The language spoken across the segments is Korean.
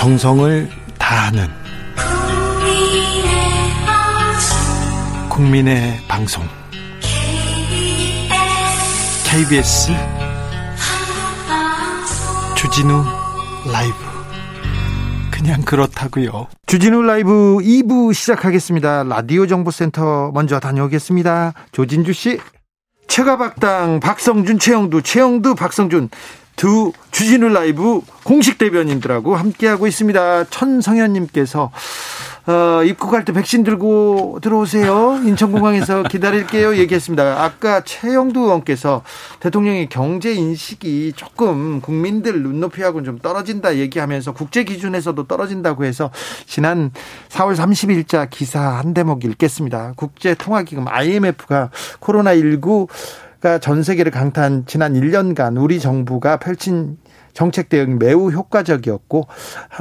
정성을 다하는 국민의 방송 KBS 주진우 라이브 그냥 그렇다고요. 주진우 라이브 2부 시작하겠습니다. 라디오 정보센터 먼저 다녀오겠습니다. 조진주 씨. 최가박당 박성준 최영두 최영두 박성준 두 주진우 라이브 공식 대변인들하고 함께하고 있습니다. 천성현님께서 어, 입국할 때 백신 들고 들어오세요. 인천공항에서 기다릴게요. 얘기했습니다. 아까 최영두 의원께서 대통령의 경제 인식이 조금 국민들 눈높이하고는 좀 떨어진다 얘기하면서 국제 기준에서도 떨어진다고 해서 지난 4월 30일자 기사 한 대목 읽겠습니다. 국제통화기금 IMF가 코로나19 전 세계를 강타한 지난 1년간 우리 정부가 펼친 정책 대응이 매우 효과적이었고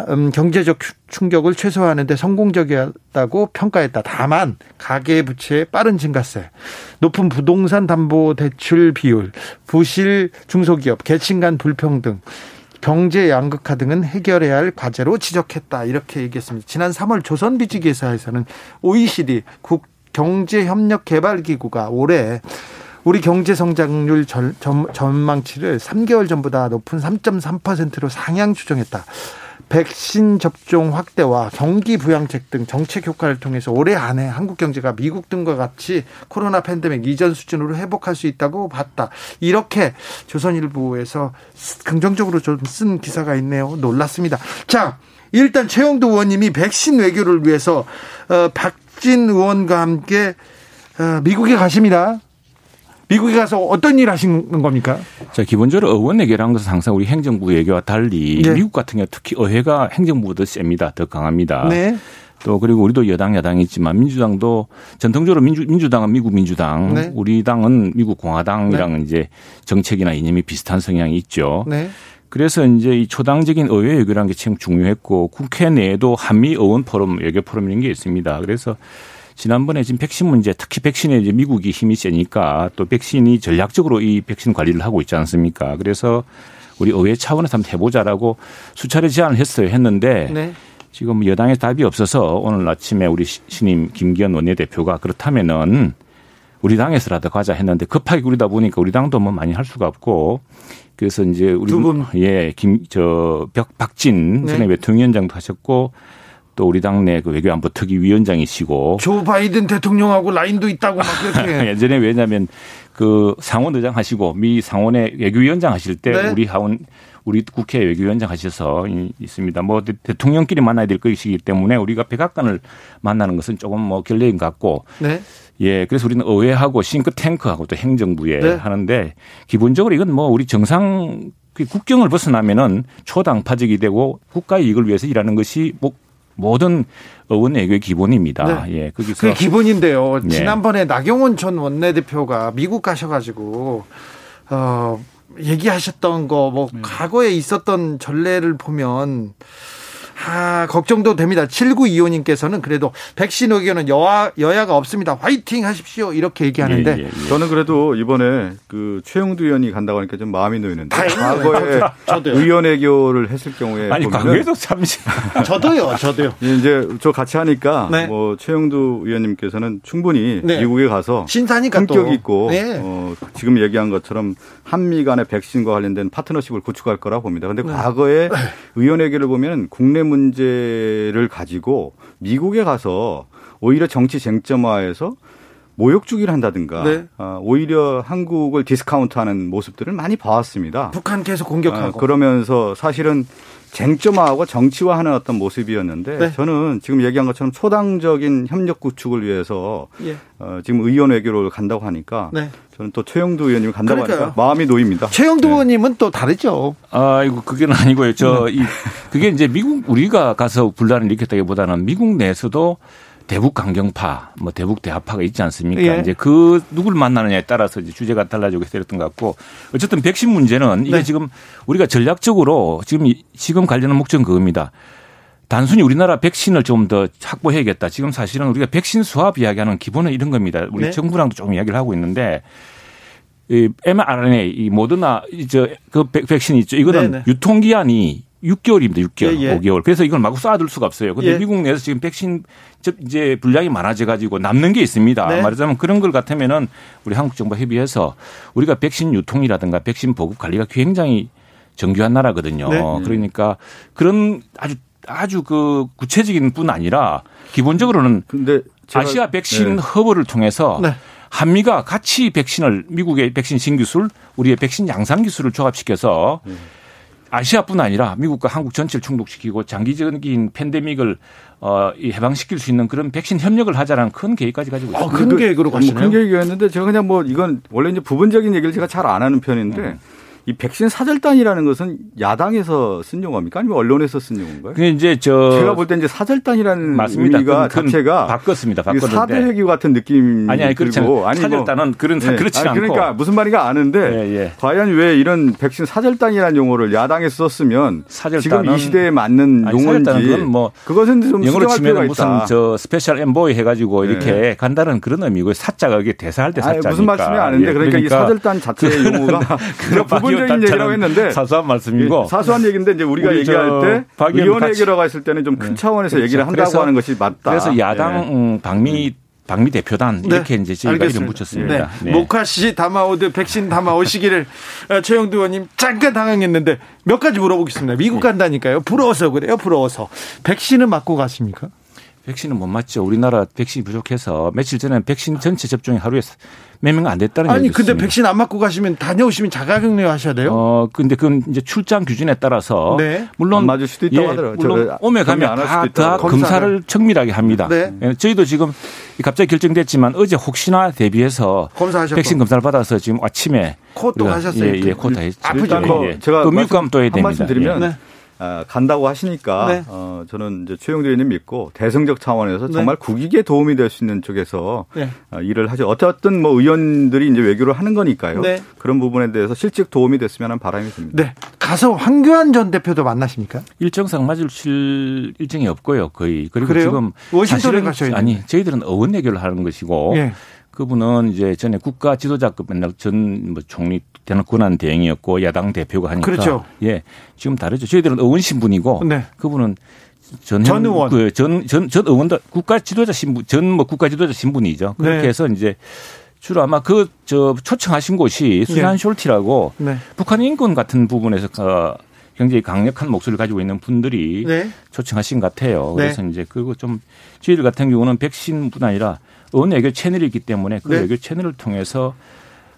음, 경제적 충격을 최소화하는데 성공적이었다고 평가했다. 다만 가계 부채의 빠른 증가세, 높은 부동산 담보 대출 비율, 부실 중소기업, 계층 간 불평등, 경제 양극화 등은 해결해야 할 과제로 지적했다. 이렇게 얘기했습니다. 지난 3월 조선비지기사에서는 OECD 국 경제협력개발기구가 올해 우리 경제 성장률 전망치를 3개월 전보다 높은 3.3%로 상향 추정했다. 백신 접종 확대와 경기 부양책 등 정책 효과를 통해서 올해 안에 한국 경제가 미국 등과 같이 코로나 팬데믹 이전 수준으로 회복할 수 있다고 봤다. 이렇게 조선일보에서 긍정적으로 좀 쓴 기사가 있네요. 놀랐습니다. 자, 일단 최영도 의원님이 백신 외교를 위해서 어, 박진 의원과 함께 어, 미국에 가십니다. 미국에 가서 어떤 일 하시는 겁니까? 자, 기본적으로 의원 외교라는 것은 항상 우리 행정부 외교와 달리 네. 미국 같은 경우 특히 의회가 행정부보다 셉니다. 더 강합니다. 네. 또 그리고 우리도 여당 야당이 있지만 민주당도 전통적으로 민주 민주당은 미국 민주당, 네. 우리 당은 미국 공화당이랑 네. 이제 정책이나 이념이 비슷한 성향이 있죠. 네. 그래서 이제 이 초당적인 의회 외교라는 게 참 중요했고 국회 내에도 한미 의원 포럼 외교 포럼 이런 게 있습니다. 그래서 지난번에 지금 백신 문제, 특히 백신에 이제 미국이 힘이 세니까 또 백신이 전략적으로 이 백신 관리를 하고 있지 않습니까? 그래서 우리 의회 차원에서 한번 해보자라고 수차례 제안을 했어요. 했는데 네. 지금 여당의 답이 없어서 오늘 아침에 우리 신임 김기현 원내대표가 그렇다면은 우리 당에서라도 가자 했는데 급하게 그러다 보니까 우리 당도 뭐 많이 할 수가 없고 그래서 이제 우리 두 분. 예, 김, 저, 벽, 박진 네. 전에 대통령위원장도 하셨고 또 우리 당내 그 외교안보 특위 위원장이시고 조 바이든 대통령하고 라인도 있다고 막 그렇게 예전에 왜냐하면 그 상원 의장 하시고 미 상원의 외교위원장 하실 때 네. 우리 하원 우리 국회 외교위원장 하셔서 있습니다. 뭐 대통령끼리 만나야 될 것이기 때문에 우리가 백악관을 만나는 것은 조금 뭐 결례인 것 같고 네. 예, 그래서 우리는 의회하고 싱크탱크하고 또 행정부에 네. 하는데 기본적으로 이건 뭐 우리 정상 그 국경을 벗어나면은 초당파적이 되고 국가 이익을 위해서 일하는 것이 뭐 모든 의원 외교의 기본입니다. 네. 예, 거기서 그 기본인데요. 네. 지난번에 나경원 전 원내대표가 미국 가셔가지고 어 얘기하셨던 거뭐 네. 과거에 있었던 전례를 보면 아, 걱정도 됩니다. 7925님께서는 그래도 백신 의견은 여야, 여야가 없습니다. 화이팅 하십시오. 이렇게 얘기하는데. 예, 예, 예. 저는 그래도 이번에 그 최영두 의원이 간다고 하니까 좀 마음이 놓이는데. 과거에 의원 외교를 했을 경우에. 아니, 과거에도 참. 저도요, 저도요. 예, 이제 저 같이 하니까 네. 뭐 최영두 의원님께서는 충분히 네. 미국에 가서. 신사니까 품격 또. 있고. 네. 어, 지금 얘기한 것처럼 한미 간의 백신과 관련된 파트너십을 구축할 거라 봅니다. 근데 네. 과거에 네. 의원 외교를 보면 국내 문제를 가지고 미국에 가서 오히려 정치 쟁점화해서 모욕 주기를 한다든가 네. 어, 오히려 한국을 디스카운트하는 모습들을 많이 봐왔습니다. 북한 계속 공격하고 어, 그러면서 사실은 쟁점화하고 정치화하는 어떤 모습이었는데 네. 저는 지금 얘기한 것처럼 초당적인 협력 구축을 위해서 예. 어, 지금 의원 외교를 간다고 하니까 네. 저는 또 최영도 의원님이 간다고 그러니까요. 하니까 마음이 놓입니다. 최영도 네. 의원님은 또 다르죠. 아, 이거 그게는 아니고요. 저, 이, 그게 이제 미국, 우리가 가서 분란을 일으켰다기보다는 미국 내에서도 대북 강경파, 뭐 대북 대화파가 있지 않습니까? 예. 이제 그 누구를 만나느냐에 따라서 이제 주제가 달라지고 있었던 것 같고 어쨌든 백신 문제는 이게 네. 지금 우리가 전략적으로 지금 지금 관련한 목적은 그겁니다. 단순히 우리나라 백신을 좀 더 확보해야겠다. 지금 사실은 우리가 백신 수합 이야기하는 기본은 이런 겁니다. 우리 네. 정부랑도 조금 이야기를 하고 있는데 이 mRNA 이 모더나 이저 그 백신 있죠. 이거는 네네. 유통기한이 6개월입니다. 6개월, 예, 예. 5개월. 그래서 이걸 마구 쏴둘 수가 없어요. 근데 예. 미국 내에서 지금 백신 이제 분량이 많아져 가지고 남는 게 있습니다. 네. 말하자면 그런 걸 같으면은 우리 한국 정부 협의해서 우리가 백신 유통이라든가 백신 보급 관리가 굉장히 정교한 나라거든요. 네. 그러니까 그런 아주 아주 그 구체적인 뿐 아니라 기본적으로는 근데 아시아 백신 네. 허브를 통해서 네. 한미가 같이 백신을 미국의 백신 신기술, 우리의 백신 양산 기술을 조합시켜서 네. 아시아뿐 아니라 미국과 한국 전체를 충족시키고 장기적인 팬데믹을 어, 해방시킬 수 있는 그런 백신 협력을 하자라는 큰 계획까지 가지고 있습니다. 아, 큰 계획으로 가시네요. 큰 계획이었는데 제가 그냥 뭐 이건 원래 이제 부분적인 얘기를 제가 잘 안 하는 편인데 음. 이 백신 사절단이라는 것은 야당에서 쓴 용어입니까? 아니면 언론에서 쓴 용어인가요? 그 이제 저 제가 볼 때 이제 사절단이라는 맞습니다. 의미가 자체가 바꿨습니다. 바꿨는데 사대회기 같은 느낌 아니 아니 그렇지 않고 아니 뭐 사절단은 그런 네. 그렇지 아니, 그러니까 않고 무슨 말인가 아는데 예, 예. 과연 왜 이런 백신 사절단이라는 용어를 야당에서 썼으면 지금 이 시대에 맞는 아니, 용어인지 뭐 그것은 좀 영어로 치면 무슨 저 스페셜 엠보이 해가지고 네. 이렇게 간다는 그런 의미고 사자가 이게 대사할 때 사자니까 무슨 말씀이 아는데 예, 그러니까, 그러니까, 이 사절단 자체의 용어가 부분 적인 얘기라고 했는데 사소한 말씀이고 예, 사소한 얘기인데 이제 우리가 우리 얘기할 때 의원회계라고 했을 때는 좀큰 네. 차원에서 그렇죠. 얘기를 한다고 하는 것이 맞다. 그래서 야당 네. 방미 방미 대표단 네. 이렇게 이제 저희가 이름 붙였습니다. 네. 네. 모카시 담아오듯 백신 담아오시기를 어, 최영두 의원님 잠깐 당황했는데 몇 가지 물어보겠습니다. 미국 간다니까요. 부러워서 그래요. 부러워서 백신은 맞고 가십니까? 백신은 못 맞죠. 우리나라 백신이 부족해서 며칠 전에 백신 전체 접종이 하루에 몇 명 안 됐다는 아니 근데 백신 안 맞고 가시면 다녀오시면 자가격리 하셔야 돼요? 어 근데 그건 이제 출장 규준에 따라서 네. 물론 맞을 수도 있다고 예, 하더라고요. 물론 오메 가면 다, 다 검사를 청밀하게 합니다. 네. 예, 저희도 지금 갑자기 결정됐지만 어제 혹시나 대비해서 검사하셨고. 백신 검사를 받아서 지금 아침에 코도 하셨어요? 예, 예, 코도 했죠. 아프죠. 예. 제가 그 미국 또 해야 됩니다. 말씀드리면 네. 아, 간다고 하시니까 네. 어, 저는 이제 최영도 의원님 믿고 대승적 차원에서 네. 정말 국익에 도움이 될 수 있는 쪽에서 네. 어, 일을 하죠. 어쨌든 뭐 의원들이 이제 외교를 하는 거니까요. 네. 그런 부분에 대해서 실직 도움이 됐으면 하는 바람이 듭니다. 네. 가서 황교안 전 대표도 만나십니까? 일정상 맞을 일정이 없고요. 거의 그리고 그래요? 지금 워싱턴에 가셔야 아니 저희들은 어원 외교를 하는 것이고 예. 그분은 이제 전에 국가 지도자급 맨날 전 뭐 총리 되는 권한 대행이었고 야당 대표가 하니까 그렇죠. 예 지금 다르죠. 저희들은 의원 신분이고 네. 그분은 전, 전 의원 그 전, 전, 전 의원도 국가 지도자 신분 전 뭐 국가 지도자 신분이죠. 그렇게 네. 해서 이제 주로 아마 그 저 초청하신 곳이 수산 네. 숄티라고 네. 북한 인권 같은 부분에서 그 굉장히 강력한 목소리를 가지고 있는 분들이 네. 초청하신 것 같아요. 네. 그래서 이제 그거 좀 저희들 같은 경우는 백신뿐 아니라 은 외교 채널이 있기 때문에 그 네. 외교 채널을 통해서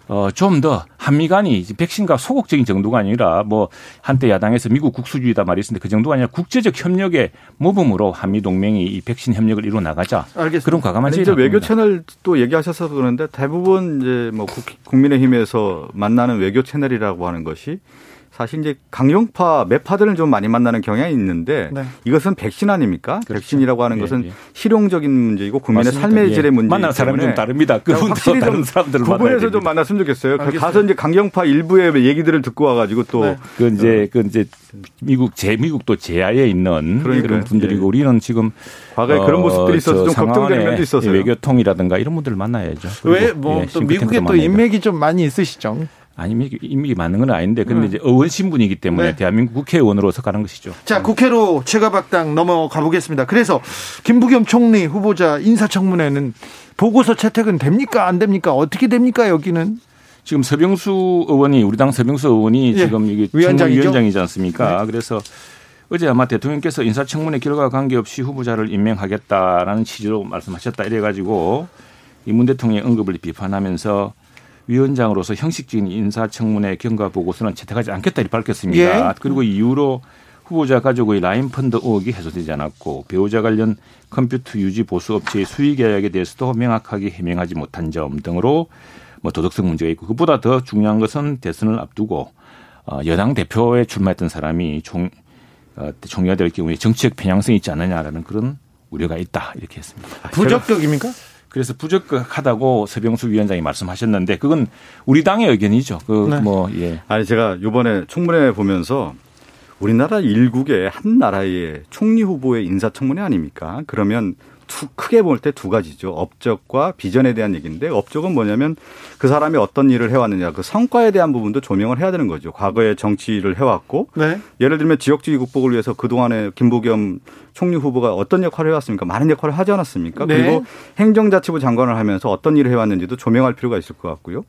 어, 좀 더 한미 간이 백신과 소극적인 정도가 아니라 뭐 한때 야당에서 미국 국수주의다 말이 있었는데 그 정도가 아니라 국제적 협력의 모범으로 한미 동맹이 이 백신 협력을 이루어 나가자. 알겠습니다. 그런 과감한 제의 외교 채널 또 얘기하셔서 그러는데 대부분 이제 뭐 국민의힘에서 만나는 외교 채널이라고 하는 것이 사실 이제 강경파 매파들은 좀 많이 만나는 경향이 있는데 네. 이것은 백신 아닙니까? 그렇죠. 백신이라고 하는 예, 것은 예. 실용적인 문제이고 국민의 맞습니다. 삶의 예. 질의 문제. 만나는 사람이 좀 다릅니다. 그분도 확실히 다른 사람들을 구분해서 좀 만났으면 좋겠어요. 그 알겠습니다. 가서 이제 강경파 일부의 얘기들을 듣고 와가지고 또 네. 그 이제 그 이제 미국 제 미국도 제야에 있는 그러니까요. 그런 분들이고 예. 우리는 지금 과거에 어, 그런 모습들이 있어서 좀 걱정되는 면도 있었어요. 외교통이라든가 이런 분들을 만나야죠. 왜뭐 예, 미국에 또 인맥이 좀 많이 있으시죠? 아니 임익이 맞는 건 아닌데 근데 네. 이제 의원 신분이기 때문에 네. 대한민국 국회의원으로서 가는 것이죠. 자 국회로 최가박당 넘어가 보겠습니다. 그래서 김부겸 총리 후보자 인사청문회는 보고서 채택은 됩니까 안 됩니까 어떻게 됩니까 여기는? 지금 서병수 의원이 우리 당 서병수 의원이 예. 지금 이게 위원장이죠? 위원장이지 않습니까? 네. 그래서 어제 아마 대통령께서 인사청문회 결과 관계없이 후보자를 임명하겠다라는 취지로 말씀하셨다 이래가지고 이 문 대통령의 언급을 비판하면서 위원장으로서 형식적인 인사청문회 경과 보고서는 채택하지 않겠다 이렇게 밝혔습니다. 예. 그리고 이후로 후보자 가족의 라인 펀드 의혹이 해소되지 않았고 배우자 관련 컴퓨터 유지 보수 업체의 수의 계약에 대해서도 명확하게 해명하지 못한 점 등으로 뭐 도덕성 문제가 있고 그보다 더 중요한 것은 대선을 앞두고 어, 여당 대표에 출마했던 사람이 총 어, 총리가 될 경우에 정치적 편향성이 있지 않느냐라는 그런 우려가 있다 이렇게 했습니다. 부적격입니까? 그래서 부적격하다고 서병수 위원장이 말씀하셨는데 그건 우리 당의 의견이죠. 그뭐 네. 예. 아니 제가 요번에 총무회 보면서 우리나라 일국의 한 나라의 총리 후보의 인사청문회 아닙니까? 그러면 두, 크게 볼 때 두 가지죠. 업적과 비전에 대한 얘기인데 업적은 뭐냐면 그 사람이 어떤 일을 해왔느냐 그 성과에 대한 부분도 조명을 해야 되는 거죠. 과거에 정치를 해왔고 네. 예를 들면 지역주의 극복을 위해서 그동안에 김부겸 총리 후보가 어떤 역할을 해왔습니까? 많은 역할을 하지 않았습니까? 네. 그리고 행정자치부 장관을 하면서 어떤 일을 해왔는지도 조명할 필요가 있을 것 같고요.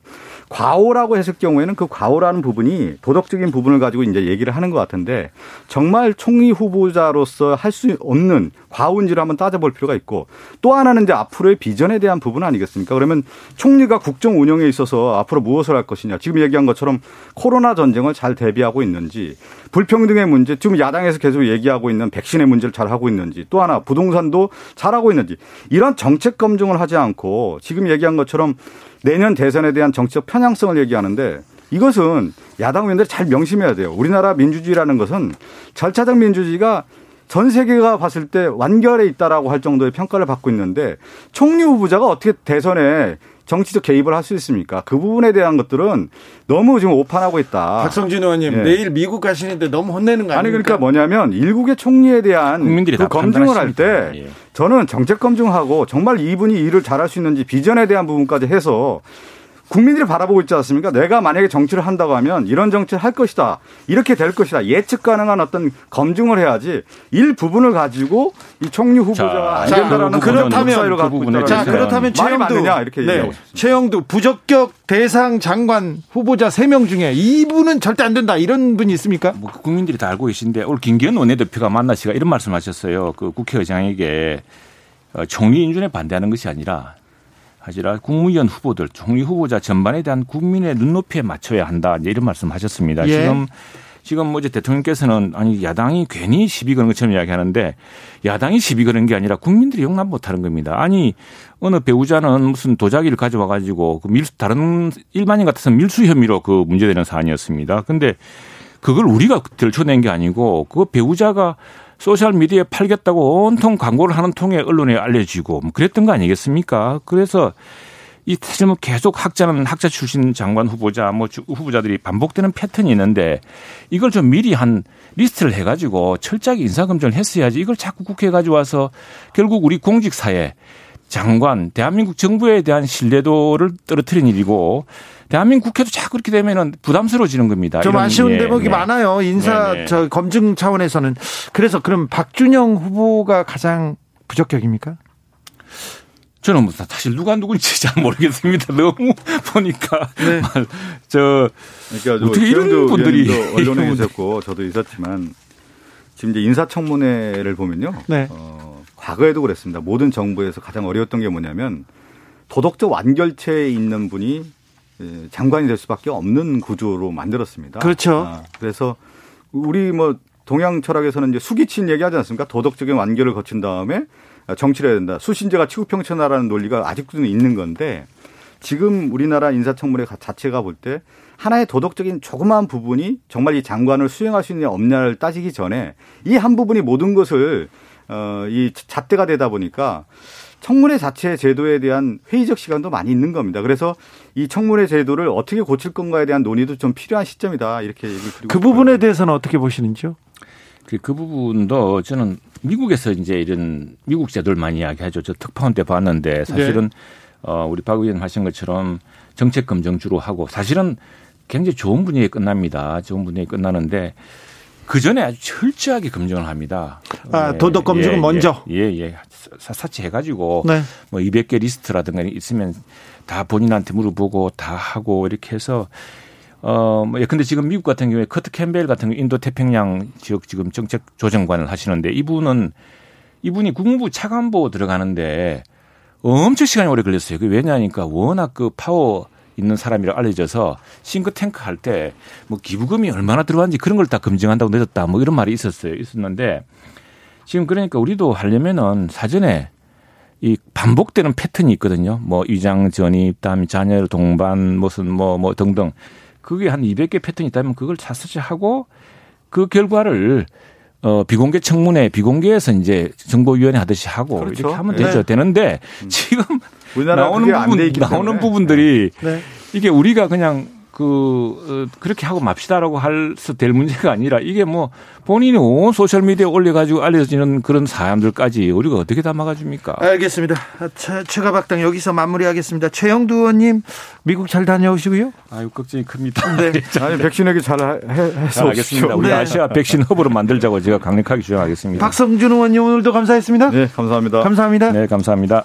과오라고 했을 경우에는 그 과오라는 부분이 도덕적인 부분을 가지고 이제 얘기를 하는 것 같은데 정말 총리 후보자로서 할 수 없는 과오인지를 한번 따져볼 필요가 있고 또 하나는 이제 앞으로의 비전에 대한 부분 아니겠습니까? 그러면 총리가 국정 운영에 있어서 앞으로 무엇을 할 것이냐. 지금 얘기한 것처럼 코로나 전쟁을 잘 대비하고 있는지 불평등의 문제 지금 야당에서 계속 얘기하고 있는 백신의 문제를 잘 하고 있는지 또 하나 부동산도 잘하고 있는지 이런 정책 검증을 하지 않고 지금 얘기한 것처럼 내년 대선에 대한 정치적 편향성을 얘기하는데 이것은 야당 의원들이 잘 명심해야 돼요. 우리나라 민주주의라는 것은 절차적 민주주의가 전 세계가 봤을 때 완결해 있다라고 할 정도의 평가를 받고 있는데 총리 후보자가 어떻게 대선에 정치적 개입을 할 수 있습니까? 그 부분에 대한 것들은 너무 지금 오판하고 있다. 박성진 의원님 예. 내일 미국 가시는데 너무 혼내는 거 아닙니까? 아니 그러니까 뭐냐면 일국의 총리에 대한 국민들이 그 검증을 할때 예. 저는 정책 검증하고 정말 이분이 일을 잘할 수 있는지 비전에 대한 부분까지 해서 국민들이 바라보고 있지 않습니까? 내가 만약에 정치를 한다고 하면 이런 정치를 할 것이다. 이렇게 될 것이다. 예측 가능한 어떤 검증을 해야지 일부분을 가지고 이 총리 후보자가 안 된다라는 그렇다면 그 부분에 자, 그렇다면 최영두 이렇게 네. 최영두 부적격 대상 장관 후보자 3명 중에 이분은 절대 안 된다. 이런 분이 있습니까? 뭐 국민들이 다 알고 계신데 오늘 김기현 원내대표가 만나 씨가 이런 말씀하셨어요. 그 국회의장에게 어, 총리 인준에 반대하는 것이 아니라 하지라 국무위원 후보들, 총리 후보자 전반에 대한 국민의 눈높이에 맞춰야 한다. 이제 이런 말씀 하셨습니다. 예. 지금 지금 뭐 이제 대통령께서는 아니 야당이 괜히 시비 거는 것처럼 이야기하는데 야당이 시비 거는 게 아니라 국민들이 용납 못 하는 겁니다. 아니 어느 배우자는 무슨 도자기를 가져와 가지고 그 밀수 다른 일반인 같아서 밀수 혐의로 그 문제되는 사안이었습니다. 근데 그걸 우리가 들춰낸 게 아니고 그 배우자가 소셜 미디어에 팔겠다고 온통 광고를 하는 통에 언론에 알려지고 뭐 그랬던 거 아니겠습니까? 그래서 이 사실 뭐 계속 학자는 학자 출신 장관 후보자 뭐 후보자들이 반복되는 패턴이 있는데 이걸 좀 미리 한 리스트를 해가지고 철저하게 인사검증을 했어야지 이걸 자꾸 국회에 가져와서 결국 우리 공직사회 장관 대한민국 정부에 대한 신뢰도를 떨어뜨린 일이고 대한민국 국회도 자꾸 그렇게 되면은 부담스러워지는 겁니다. 좀 아쉬운 예, 대목이 네. 많아요. 인사 네, 네. 저 검증 차원에서는 그래서 그럼 박준영 후보가 가장 부적격입니까? 저는 뭐 사실 누가 누군지 잘 모르겠습니다. 너무 보니까 네. 저 그러니까 어떻게 이런 분들이 언론에 있었고 저도 있었지만 지금 이제 인사청문회를 보면요. 네. 어, 과거에도 그랬습니다. 모든 정부에서 가장 어려웠던 게 뭐냐면 도덕적 완결체에 있는 분이 예, 장관이 될 수밖에 없는 구조로 만들었습니다. 그렇죠. 아, 그래서 우리 뭐 동양 철학에서는 이제 수기친 얘기하지 않습니까? 도덕적인 완결을 거친 다음에 정치를 해야 된다. 수신제가 치국평천하라는 논리가 아직도 있는 건데 지금 우리나라 인사청문회 자체가 볼 때 하나의 도덕적인 조그마한 부분이 정말 이 장관을 수행할 수 있느냐 없냐를 따지기 전에 이 한 부분이 모든 것을 어이 잣대가 되다 보니까 청문회 자체 제도에 대한 회의적 시간도 많이 있는 겁니다. 그래서 이 청문회 제도를 어떻게 고칠 건가에 대한 논의도 좀 필요한 시점이다 이렇게 얘기를 드리고 그 부분에 대해서는 어떻게 보시는지요? 그, 그 부분도 저는 미국에서 이제 이런 미국 제도를 많이 이야기하죠. 저 특파원 때 봤는데 사실은 네. 어, 우리 박 의원 하신 것처럼 정책 검증 주로 하고 사실은 굉장히 좋은 분위기에 끝납니다. 좋은 분위기에 끝나는데 그 전에 아주 철저하게 검증을 합니다. 아, 예, 도덕 검증은 예, 먼저. 예, 예. 사치 해가지고 네. 뭐 200개 리스트라든가 있으면 다 본인한테 물어보고 다 하고 이렇게 해서 어, 뭐, 예, 근데 지금 미국 같은 경우에 커트 캠벨 같은 인도 태평양 지역 지금 정책 조정관을 하시는데 이분은 이분이 국무부 차관보 들어가는데 엄청 시간이 오래 걸렸어요. 그 왜냐하니까 워낙 그 파워 있는 사람이라 알려져서 싱크탱크 할 때 뭐 기부금이 얼마나 들어왔는지 그런 걸 다 검증한다고 늦었다 뭐 이런 말이 있었어요. 있었는데 지금 그러니까 우리도 하려면은 사전에 이 반복되는 패턴이 있거든요. 뭐 위장 전입, 다음에 자녀 동반 무슨 뭐뭐 뭐 등등. 그게 한 200개 패턴이 있다면 그걸 자스치 하고 그 결과를 어 비공개 청문회 비공개에서 이제 정보위원회 하듯이 하고 그렇죠. 이렇게 하면 되죠. 네. 되는데 음. 지금 나오는 부분 나오는 부분들이 네. 이게 우리가 그냥 그 어, 그렇게 하고 맙시다라고 할수 될 문제가 아니라 이게 뭐 본인이 온 소셜 미디어에 올려가지고 알려지는 그런 사람들까지 우리가 어떻게 다 막아줍니까? 알겠습니다. 최, 최가박당 여기서 마무리하겠습니다. 최영두 의원님 미국 잘 다녀오시고요. 아유 걱정이 큽니다. 네. 아니 백신 얘기 잘 해서 알겠습니다. 우리 네. 아시아 백신 허브로 만들자고 제가 강력하게 주장하겠습니다. 박성준 의원님 오늘도 감사했습니다. 네, 감사합니다. 감사합니다. 네, 감사합니다.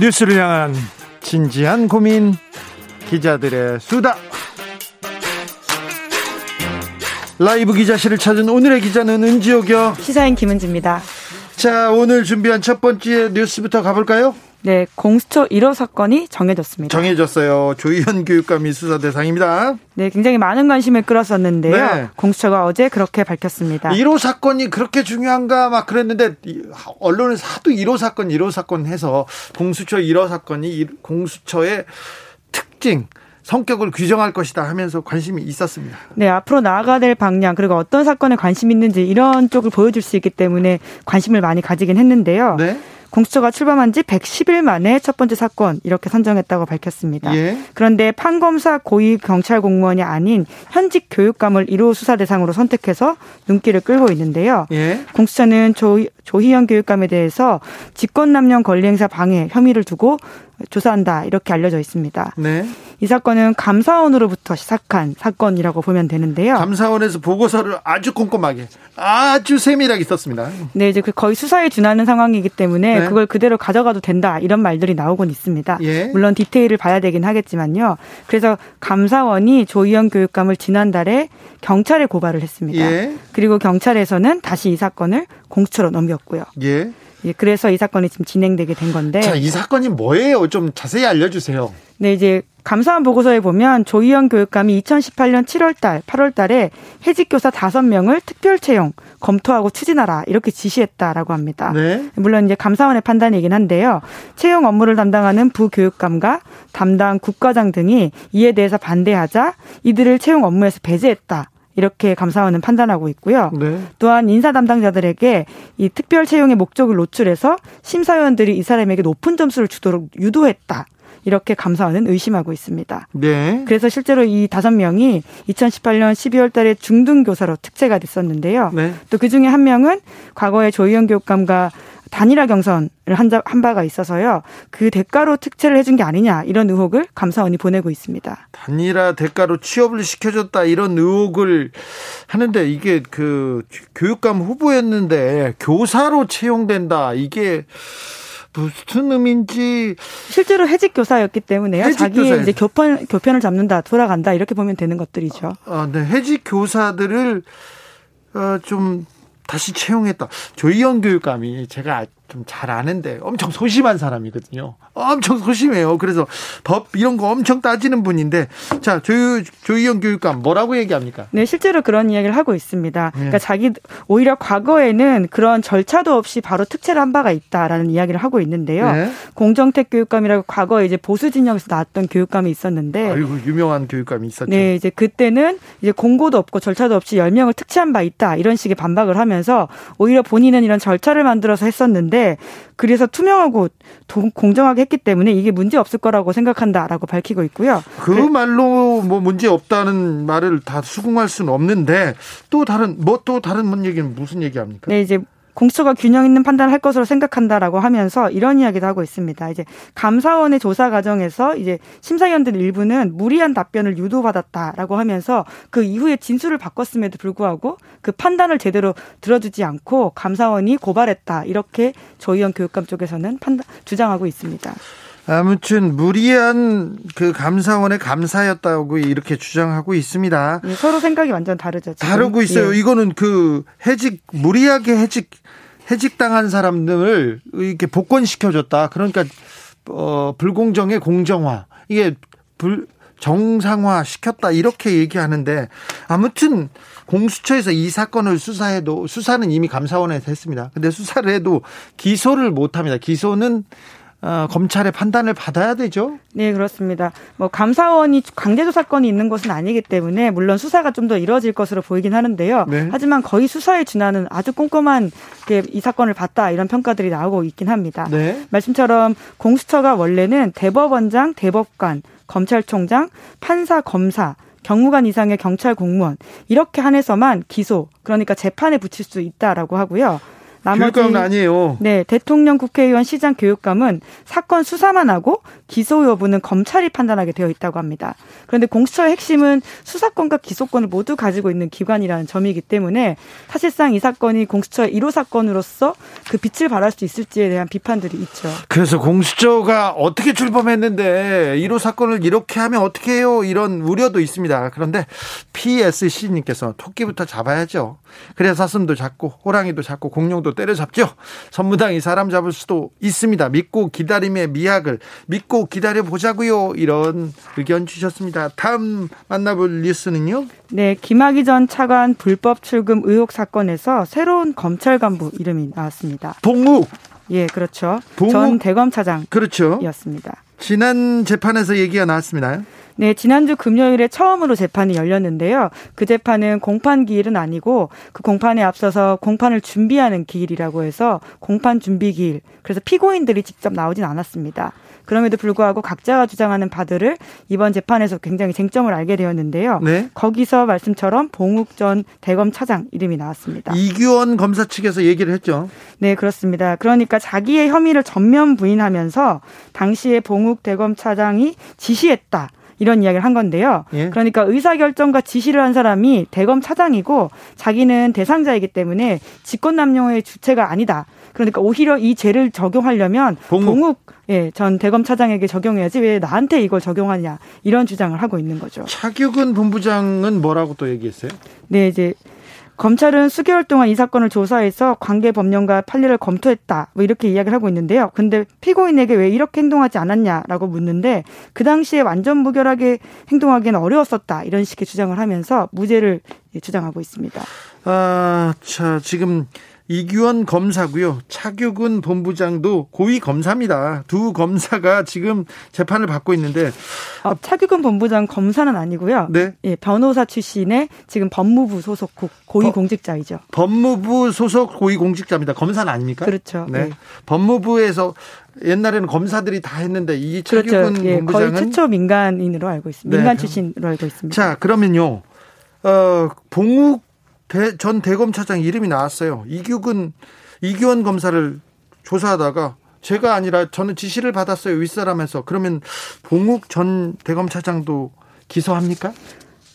뉴스를 향한 진지한 고민 기자들의 수다. 라이브 기자실을 찾은 오늘의 기자는 은지옥이요. 시사인 김은지입니다 자 오늘 준비한 첫 번째 뉴스부터 가볼까요? 네, 공수처 1호 사건이 정해졌습니다. 정해졌어요. 조희연 교육감이 수사 대상입니다. 네, 굉장히 많은 관심을 끌었었는데요. 네. 공수처가 어제 그렇게 밝혔습니다. 1호 사건이 그렇게 중요한가 막 그랬는데 언론에서 하도 1호 사건, 1호 사건 해서 공수처 1호 사건이 공수처의 특징 성격을 규정할 것이다 하면서 관심이 있었습니다. 네, 앞으로 나아가야 될 방향 그리고 어떤 사건에 관심이 있는지 이런 쪽을 보여줄 수 있기 때문에 관심을 많이 가지긴 했는데요. 네. 공수처가 출범한 지 110일 만에 첫 번째 사건 이렇게 선정했다고 밝혔습니다. 예. 그런데 판검사 고위 경찰 공무원이 아닌 현직 교육감을 1호 수사 대상으로 선택해서 눈길을 끌고 있는데요. 예. 공수처는 조, 조희연 교육감에 대해서 직권남용 권리행사 방해 혐의를 두고 조사한다 이렇게 알려져 있습니다. 네. 이 사건은 감사원으로부터 시작한 사건이라고 보면 되는데요. 감사원에서 보고서를 아주 꼼꼼하게 아주 세밀하게 썼습니다. 네, 이제 그 거의 수사에 준하는 상황이기 때문에 네. 그걸 그대로 가져가도 된다 이런 말들이 나오곤 있습니다. 예. 물론 디테일을 봐야 되긴 하겠지만요. 그래서 감사원이 조희연 교육감을 지난달에 경찰에 고발을 했습니다. 예. 그리고 경찰에서는 다시 이 사건을 공수처로 넘겼고요. 예. 예, 그래서 이 사건이 지금 진행되게 된 건데. 자, 이 사건이 뭐예요? 좀 자세히 알려주세요. 네, 이제 감사원 보고서에 보면 조희연 교육감이 2018년 7월달, 8월달에 해직 교사 5명을 특별 채용 검토하고 추진하라 이렇게 지시했다라고 합니다. 네. 물론 이제 감사원의 판단이긴 한데요. 채용 업무를 담당하는 부교육감과 담당 국과장 등이 이에 대해서 반대하자 이들을 채용 업무에서 배제했다. 이렇게 감사원은 판단하고 있고요. 네. 또한 인사 담당자들에게 이 특별 채용의 목적을 노출해서 심사위원들이 이 사람에게 높은 점수를 주도록 유도했다. 이렇게 감사원은 의심하고 있습니다. 네. 그래서 실제로 이 다섯 명이 2018년 12월 달에 중등교사로 특채가 됐었는데요. 네. 또그 중에 한 명은 과거에 조희연 교육감과 단일화 경선을 한, 한 바가 있어서요. 그 대가로 특채를 해준 게 아니냐 이런 의혹을 감사원이 보내고 있습니다. 단일화 대가로 취업을 시켜줬다 이런 의혹을 하는데 이게 그 교육감 후보였는데 교사로 채용된다 이게 무슨 의미인지 실제로 해직 교사였기 때문에요. 해직 자기의 교사. 이제 교편 교편을 잡는다, 돌아간다 이렇게 보면 되는 것들이죠. 아, 네. 해직 교사들을 어, 좀 다시 채용했다. 조희연 교육감이 제가 좀 잘 아는데 엄청 소심한 사람이거든요. 엄청 소심해요. 그래서 법 이런 거 엄청 따지는 분인데 자 조, 조희연 교육감 뭐라고 얘기합니까? 네 실제로 그런 이야기를 하고 있습니다. 네. 그러니까 자기 오히려 과거에는 그런 절차도 없이 바로 특채를 한 바가 있다라는 이야기를 하고 있는데요. 네. 공정택 교육감이라고 과거에 이제 보수 진영에서 나왔던 교육감이 있었는데 아이고 유명한 교육감이 있었죠. 네 이제 그때는 이제 공고도 없고 절차도 없이 10명을 특채한 바 있다 이런 식의 반박을 하면서 오히려 본인은 이런 절차를 만들어서 했었는데 그래서 투명하고 공정하게 했기 때문에 이게 문제 없을 거라고 생각한다라고 밝히고 있고요. 그 말로 뭐 문제 없다는 말을 다 수긍할 수는 없는데 또 다른 뭐 또 다른 얘기는 무슨 얘기합니까? 네, 이제 공수처가 균형 있는 판단을 할 것으로 생각한다라고 하면서 이런 이야기도 하고 있습니다. 이제 감사원의 조사 과정에서 이제 심사위원들 일부는 무리한 답변을 유도받았다라고 하면서 그 이후에 진술을 바꿨음에도 불구하고 그 판단을 제대로 들어주지 않고 감사원이 고발했다 이렇게 조희연 교육감 쪽에서는 판단 주장하고 있습니다. 아무튼 무리한 그 감사원의 감사였다고 이렇게 주장하고 있습니다. 네, 서로 생각이 완전 다르죠. 지금. 다르고 있어요. 예. 이거는 그 해직 무리하게 해직 해직당한 사람들을 이렇게 복권시켜줬다. 그러니까 어, 불공정의 공정화 이게 불 정상화 시켰다 이렇게 얘기하는데 아무튼 공수처에서 이 사건을 수사해도 수사는 이미 감사원에서 했습니다. 근데 수사를 해도 기소를 못 합니다. 기소는 어, 검찰의 판단을 받아야 되죠? 네, 그렇습니다. 뭐 감사원이 강제 조 사건이 있는 것은 아니기 때문에 물론 수사가 좀 더 이뤄질 것으로 보이긴 하는데요. 네. 하지만 거의 수사에 준하는 아주 꼼꼼한 이 사건을 봤다 이런 평가들이 나오고 있긴 합니다. 네. 말씀처럼 공수처가 원래는 대법원장, 대법관, 검찰총장, 판사, 검사 경무관 이상의 경찰 공무원 이렇게 한해서만 기소 그러니까 재판에 붙일 수 있다라고 하고요. 나머지 교육감은 아니에요. 네, 대통령, 국회의원, 시장, 교육감은 사건 수사만 하고 기소 여부는 검찰이 판단하게 되어 있다고 합니다. 그런데 공수처의 핵심은 수사권과 기소권을 모두 가지고 있는 기관이라는 점이기 때문에 사실상 이 사건이 공수처의 1호 사건으로서 그 빛을 발할 수 있을지에 대한 비판들이 있죠. 그래서 공수처가 어떻게 출범했는데 1호 사건을 이렇게 하면 어떻게 해요? 이런 우려도 있습니다. 그런데 PSC님께서 토끼부터 잡아야죠. 그래야 사슴도 잡고 호랑이도 잡고 공룡도 때려잡죠. 선무당이 사람 잡을 수도 있습니다. 믿고 기다림의 미학을 믿고 기다려 보자고요. 이런 의견 주셨습니다. 다음 만나볼 뉴스는요. 네, 김학의 전 차관 불법 출금 의혹 사건에서 새로운 검찰 간부 이름이 나왔습니다. 봉욱. 예, 그렇죠. 봉욱. 전 대검차장. 그렇죠. 이었습니다. 지난 재판에서 얘기가 나왔습니다. 네, 지난주 금요일에 처음으로 재판이 열렸는데요. 그 재판은 공판 기일은 아니고 그 공판에 앞서서 공판을 준비하는 기일이라고 해서 공판 준비 기일. 그래서 피고인들이 직접 나오진 않았습니다. 그럼에도 불구하고 각자가 주장하는 바들을 이번 재판에서 굉장히 쟁점을 알게 되었는데요. 네. 거기서 말씀처럼 봉욱 전 대검 차장 이름이 나왔습니다. 이규원 검사 측에서 얘기를 했죠. 네, 그렇습니다. 그러니까 자기의 혐의를 전면 부인하면서 당시에 봉욱 대검 차장이 지시했다. 이런 이야기를 한 건데요. 예. 그러니까 의사결정과 지시를 한 사람이 대검 차장이고 자기는 대상자이기 때문에 직권남용의 주체가 아니다. 그러니까 오히려 이 죄를 적용하려면 봉욱, 예, 전 대검 차장에게 적용해야지 왜 나한테 이걸 적용하냐 이런 주장을 하고 있는 거죠. 차규근 본부장은 뭐라고 또 얘기했어요? 네, 이제 검찰은 수개월 동안 이 사건을 조사해서 관계 법령과 판례를 검토했다. 뭐 이렇게 이야기를 하고 있는데요. 근데 피고인에게 왜 이렇게 행동하지 않았냐라고 묻는데 그 당시에 완전 무결하게 행동하기는 어려웠었다. 이런 식의 주장을 하면서 무죄를 주장하고 있습니다. 아, 자, 지금 이규원 검사고요. 차규근 본부장도 고위 검사입니다. 두 검사가 지금 재판을 받고 있는데 아, 차규근 본부장 검사는 아니고요. 네. 예, 변호사 출신의 지금 법무부 소속 고위 공직자이죠. 법무부 소속 고위 공직자입니다. 검사는 아닙니까? 그렇죠. 네. 네. 법무부에서 옛날에는 검사들이 다 했는데 이 차규근 그렇죠. 예, 본부장은 거의 최초 민간인으로 알고 있습니다. 네. 민간 출신으로 알고 있습니다. 자, 그러면요. 어, 봉욱 대, 전 대검차장 이름이 나왔어요. 이규근 이규원 검사를 조사하다가 제가 아니라 저는 지시를 받았어요 윗사람에서 그러면 봉욱 전 대검차장도 기소합니까?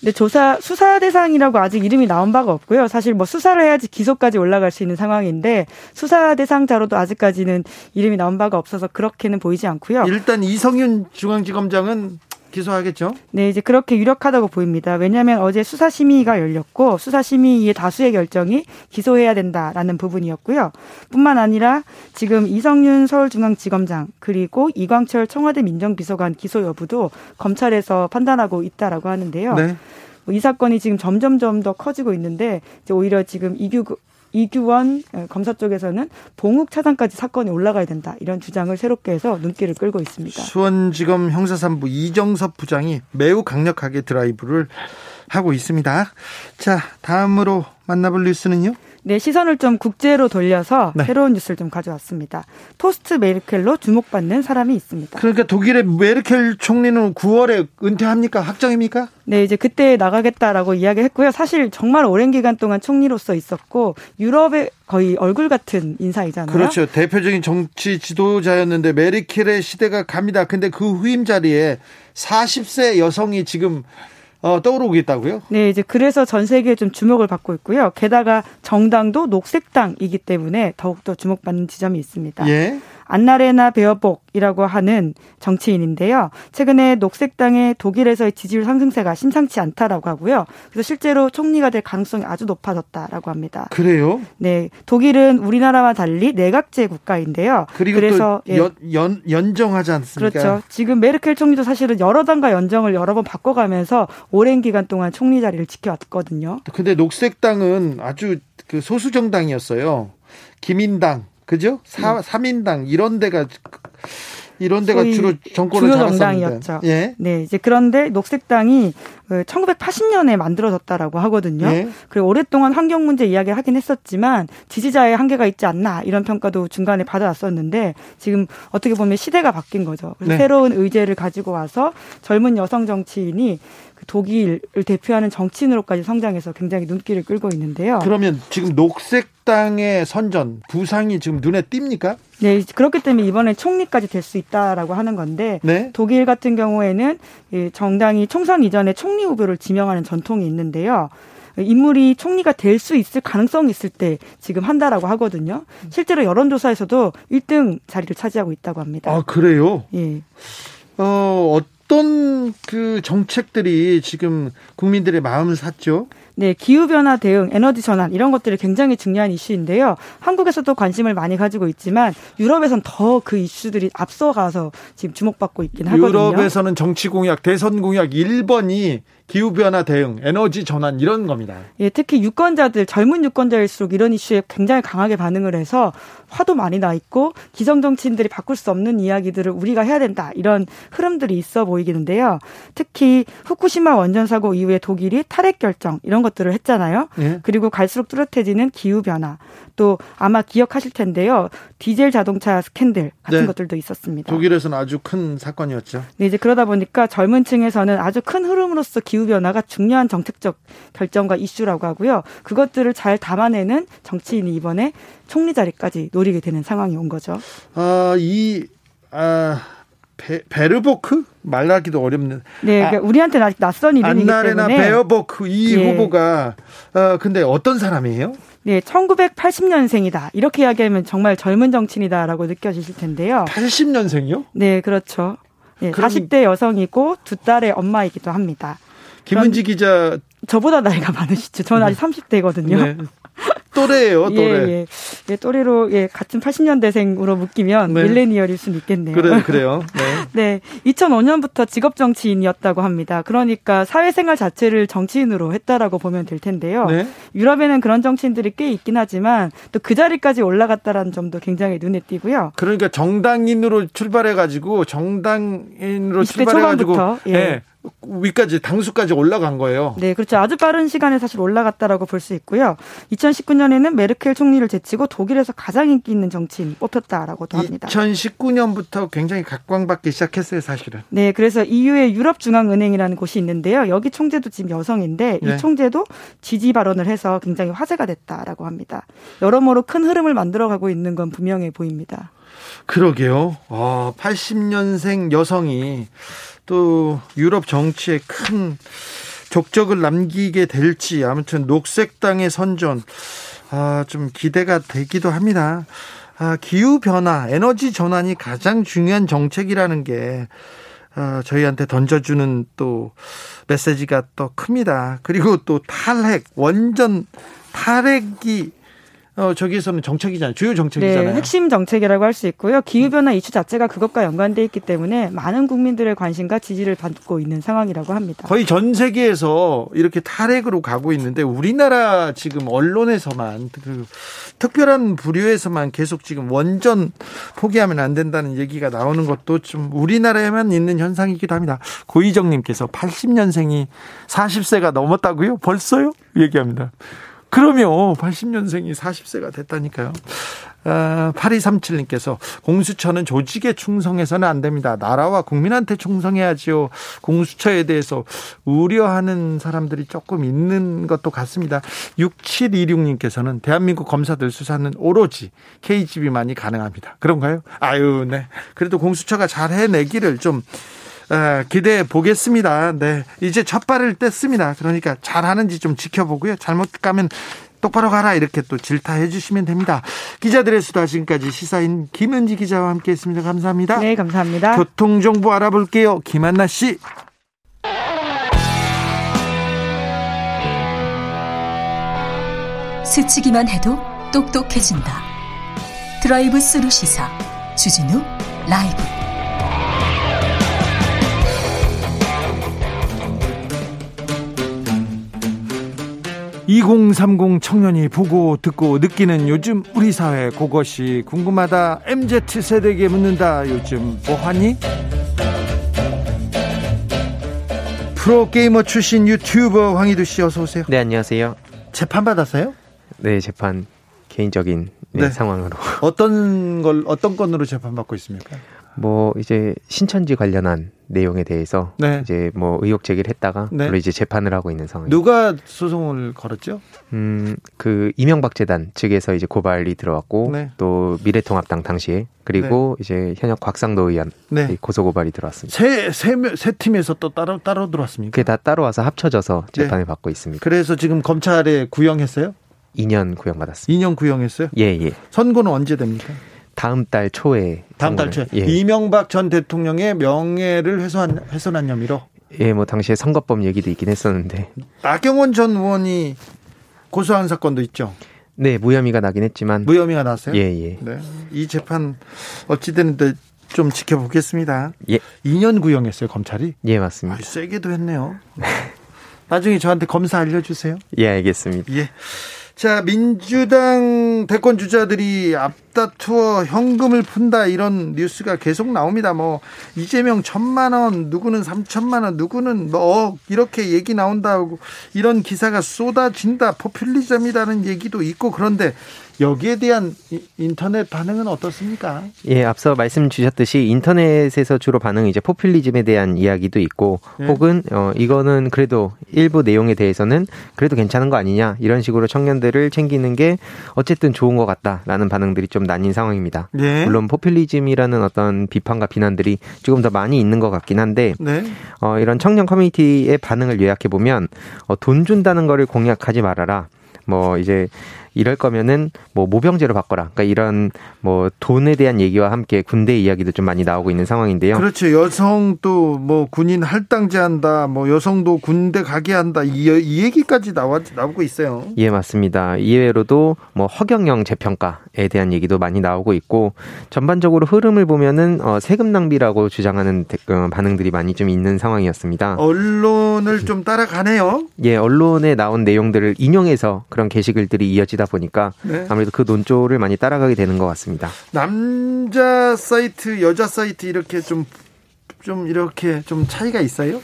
네, 조사 수사 대상이라고 아직 이름이 나온 바가 없고요. 사실 뭐 수사를 해야지 기소까지 올라갈 수 있는 상황인데 수사 대상자로도 아직까지는 이름이 나온 바가 없어서 그렇게는 보이지 않고요. 일단 이성윤 중앙지검장은 기소하겠죠? 네, 이제 그렇게 유력하다고 보입니다. 왜냐하면 어제 수사 심의가 열렸고 수사 심의의 다수의 결정이 기소해야 된다라는 부분이었고요. 뿐만 아니라 지금 이성윤 서울중앙지검장 그리고 이광철 청와대 민정비서관 기소 여부도 검찰에서 판단하고 있다라고 하는데요. 네. 이 사건이 지금 점점점 더 커지고 있는데 오히려 지금 이규 이규원 검사 쪽에서는 봉욱 차장까지 사건이 올라가야 된다 이런 주장을 새롭게 해서 눈길을 끌고 있습니다. 수원지검 형사삼부 이정섭 부장이 매우 강력하게 드라이브를 하고 있습니다. 자 다음으로 만나볼 뉴스는요. 네, 시선을 좀 국제로 돌려서 네. 새로운 뉴스를 좀 가져왔습니다. 토스트 메르켈로 주목받는 사람이 있습니다. 그러니까 독일의 메르켈 총리는 9월에 은퇴합니까? 확정입니까? 네, 이제 그때 나가겠다라고 이야기했고요. 사실 정말 오랜 기간 동안 총리로서 있었고 유럽의 거의 얼굴 같은 인사이잖아요. 그렇죠. 대표적인 정치 지도자였는데 메르켈의 시대가 갑니다. 근데 그 후임 자리에 40세 여성이 지금 어, 떠오르고 있다고요? 네, 이제 그래서 전 세계에 좀 주목을 받고 있고요. 게다가 정당도 녹색당이기 때문에 더욱더 주목받는 지점이 있습니다. 예. 안나레나 베어복이라고 하는 정치인인데요. 최근에 녹색당의 독일에서의 지지율 상승세가 심상치 않다라고 하고요. 그래서 실제로 총리가 될 가능성이 아주 높아졌다라고 합니다. 그래요? 네, 독일은 우리나라와 달리 내각제 국가인데요. 그리고 그래서 또 연, 연, 연 정하지 않습니까? 그렇죠. 지금 메르켈 총리도 사실은 여러 당과 연정을 여러 번 바꿔가면서 오랜 기간 동안 총리 자리를 지켜왔거든요. 근데 녹색당은 아주 그 소수 정당이었어요. 기민당, 그죠? 사, 음. 3인당 이런 데가 이런 데가 주로 정권을 주요 정당이었죠. 예. 네, 이제 그런데 녹색당이 1980년에 그 만들어졌다라고 하거든요. 예. 그리고 오랫동안 환경 문제 이야기를 하긴 했었지만 지지자의 한계가 있지 않나 이런 평가도 중간에 받아왔었는데 지금 어떻게 보면 시대가 바뀐 거죠. 네. 새로운 의제를 가지고 와서 젊은 여성 정치인이 그 독일을 대표하는 정치인으로까지 성장해서 굉장히 눈길을 끌고 있는데요. 그러면 지금 녹색당의 선전 부상이 지금 눈에 띕니까? 네, 그렇기 때문에 이번에 총리까지 될 수 있다라고 하는 건데 네? 독일 같은 경우에는 정당이 총선 이전에 총리 후보를 지명하는 전통이 있는데요. 인물이 총리가 될 수 있을 가능성이 있을 때 지금 한다라고 하거든요. 실제로 여론조사에서도 1등 자리를 차지하고 있다고 합니다. 아, 그래요? 예. 어, 어떤 그 정책들이 지금 국민들의 마음을 샀죠? 네, 기후변화 대응, 에너지 전환 이런 것들이 굉장히 중요한 이슈인데요. 한국에서도 관심을 많이 가지고 있지만 유럽에선 더 그 이슈들이 앞서가서 지금 주목받고 있긴 하거든요. 유럽에서는 정치 공약, 대선 공약 1번이 기후변화 대응, 에너지 전환 이런 겁니다. 예, 특히 유권자들, 젊은 유권자일수록 이런 이슈에 굉장히 강하게 반응을 해서 화도 많이 나 있고 기성 정치인들이 바꿀 수 없는 이야기들을 우리가 해야 된다 이런 흐름들이 있어 보이기는데요. 특히 후쿠시마 원전 사고 이후에 독일이 탈핵 결정 이런 것들을 했잖아요. 예. 그리고 갈수록 뚜렷해지는 기후 변화 또 아마 기억하실 텐데요. 디젤 자동차 스캔들 같은 네. 것들도 있었습니다. 독일에서는 아주 큰 사건이었죠. 네, 이제 그러다 보니까 젊은 층에서는 아주 큰 흐름으로서 기후 변화가 중요한 정책적 결정과 이슈라고 하고요. 그것들을 잘 담아내는 정치인이 이번에 총리 자리까지 노리게 되는 상황이 온 거죠. 아, 이 아, 베, 베르보크 말하기도 어렵네. 네, 그러니까 아, 우리한테는 아직 낯선 이름이기 안나레나 때문에. 베어보크 이 예. 후보가 어, 근데 어떤 사람이에요? 네, 1980년생이다. 이렇게 이야기하면 정말 젊은 정치인이다라고 느껴지실 텐데요. 80년생이요? 네, 그렇죠. 네, 그럼... 40대 여성이고 두 딸의 엄마이기도 합니다. 김은지 기자 저보다 나이가 많으시죠. 저는 아직 30대거든요. 네. 또래예요, 또래. 예, 예. 예, 또래로 예, 같은 80년대생으로 묶이면 네. 밀레니얼일 수는 있겠네요. 그래, 그래요. 네. 네. 2005년부터 직업 정치인이었다고 합니다. 그러니까 사회생활 자체를 정치인으로 했다라고 보면 될 텐데요. 네. 유럽에는 그런 정치인들이 꽤 있긴 하지만 또 그 자리까지 올라갔다라는 점도 굉장히 눈에 띄고요. 그러니까 정당인으로 출발해 가지고 정당인으로 출발해 가지고 예. 예. 위까지 당수까지 올라간 거예요. 네, 그렇죠. 아주 빠른 시간에 사실 올라갔다라고 볼 수 있고요. 2019년 에는 메르켈 총리를 제치고 독일에서 가장 인기 있는 정치인 뽑혔다라고도 합니다. 2019년부터 굉장히 각광받기 시작했어요, 사실은. 네, 그래서 EU의 유럽중앙은행이라는 곳이 있는데요. 여기 총재도 지금 여성인데 네. 이 총재도 지지 발언을 해서 굉장히 화제가 됐다라고 합니다. 여러모로 큰 흐름을 만들어가고 있는 건 분명해 보입니다. 그러게요. 어, 80년생 여성이 또 유럽 정치에 큰 족적을 남기게 될지 아무튼 녹색당의 선전 아, 좀 기대가 되기도 합니다. 아, 기후 변화, 에너지 전환이 가장 중요한 정책이라는 게 아, 저희한테 던져주는 또 메시지가 또 큽니다. 그리고 또 탈핵, 원전 탈핵이 어, 저기에서는 정책이잖아요. 주요 정책이잖아요. 네, 핵심 정책이라고 할 수 있고요. 기후변화 이슈 자체가 그것과 연관돼 있기 때문에 많은 국민들의 관심과 지지를 받고 있는 상황이라고 합니다. 거의 전 세계에서 이렇게 탈핵으로 가고 있는데 우리나라 지금 언론에서만 그 특별한 부류에서만 계속 지금 원전 포기하면 안 된다는 얘기가 나오는 것도 좀 우리나라에만 있는 현상이기도 합니다. 고희정님께서 80년생이 40세가 넘었다고요? 벌써요? 얘기합니다. 그러면 80년생이 40세가 됐다니까요. 아, 8237님께서 공수처는 조직에 충성해서는 안 됩니다. 나라와 국민한테 충성해야지요. 공수처에 대해서 우려하는 사람들이 조금 있는 것도 같습니다. 6726님께서는 대한민국 검사들 수사는 오로지 KGB만이 가능합니다. 그런가요? 아유, 네. 그래도 공수처가 잘 해내기를 좀 아, 기대해 보겠습니다. 네. 이제 첫 발을 뗐습니다. 그러니까 잘하는지 좀 지켜보고요. 잘못 가면 똑바로 가라 이렇게 또 질타해 주시면 됩니다. 기자들의 수다 지금까지 시사인 김은지 기자와 함께했습니다. 감사합니다. 네, 감사합니다. 교통 정보 알아볼게요. 김한나 씨. 스치기만 해도 똑똑해진다. 드라이브 스루 시사 주진우 라이브. 2030 청년이 보고 듣고 느끼는 요즘 우리 사회 그것이 궁금하다. MZ 세대에게 묻는다. 요즘 뭐하니? 프로게이머 출신 유튜버 황희두 씨 어서 오세요. 네, 안녕하세요. 재판 받았어요? 네, 재판 개인적인 네, 네. 상황으로. 어떤 걸 어떤 건으로 재판 받고 있습니까? 뭐 이제 신천지 관련한 내용에 대해서 네. 이제 뭐 의혹 제기를 했다가 네. 물론 이제 재판을 하고 있는 상황입니다. 누가 소송을 걸었죠? 음, 그 이명박 재단 측에서 이제 고발이 들어왔고 네. 또 미래통합당 당시에 그리고 네. 이제 현역 곽상도 의원 네. 고소 고발이 들어왔습니다. 세세 세 팀에서 또 따로 따로 들어왔습니까? 그게 다 따로 와서 합쳐져서 네. 재판을 받고 있습니다. 그래서 지금 검찰에 구형했어요? 2년 구형받았습니다. 2년 구형했어요? 예, 예. 선고는 언제 됩니까? 다음 달 초에 다음 달 초에 예. 이명박 전 대통령의 명예를 훼손한 훼손한 혐의로 예, 뭐 당시에 선거법 얘기도 있긴 했었는데 나경원 전 의원이 고소한 사건도 있죠. 네, 무혐의가 나긴 했지만 무혐의가 났어요. 예, 예. 네. 이 재판 어찌 되는데 좀 지켜보겠습니다. 예. 2년 구형했어요, 검찰이? 예, 맞습니다. 아, 세게도 했네요. 나중에 저한테 검사 알려주세요. 예, 알겠습니다. 예. 자, 민주당 대권 주자들이 앞다투어 현금을 푼다 이런 뉴스가 계속 나옵니다. 뭐 이재명 천만 원, 누구는 삼천만 원, 누구는 뭐 이렇게 얘기 나온다고 이런 기사가 쏟아진다. 포퓰리즘이라는 얘기도 있고 그런데 여기에 대한 인터넷 반응은 어떻습니까? 예, 앞서 말씀 주셨듯이 인터넷에서 주로 반응은 이제 포퓰리즘에 대한 이야기도 있고 예. 혹은 어 이거는 그래도 일부 내용에 대해서는 그래도 괜찮은 거 아니냐 이런 식으로 청년들을 챙기는 게 어쨌든 좋은 것 같다라는 반응들이 좀 나뉜 상황입니다. 예. 물론 포퓰리즘이라는 어떤 비판과 비난들이 조금 더 많이 있는 것 같긴 한데 네. 어 이런 청년 커뮤니티의 반응을 요약해 보면 어, 돈 준다는 거를 공약하지 말아라. 뭐 이제 이럴 거면은 뭐 모병제로 바꿔라. 그러니까 이런 뭐 돈에 대한 얘기와 함께 군대 이야기도 좀 많이 나오고 있는 상황인데요. 그렇죠. 여성도 뭐 군인 할당제 한다. 뭐 여성도 군대 가게 한다. 이, 이 얘기까지 나와 나오고 있어요. 예, 맞습니다. 이외로도 뭐 허경영 재평가에 대한 얘기도 많이 나오고 있고 전반적으로 흐름을 보면은 어, 세금 낭비라고 주장하는 어, 반응들이 많이 좀 있는 상황이었습니다. 언론을 좀 따라가네요. 예, 언론에 나온 내용들을 인용해서 그런 게시글들이 이어지다 되다 보니까 네. 아무래도 그 논조를 많이 따라가게 되는 것 같습니다. 남자 사이트, 여자 사이트 이렇게 좀, 좀 이렇게 좀 차이가 있어요?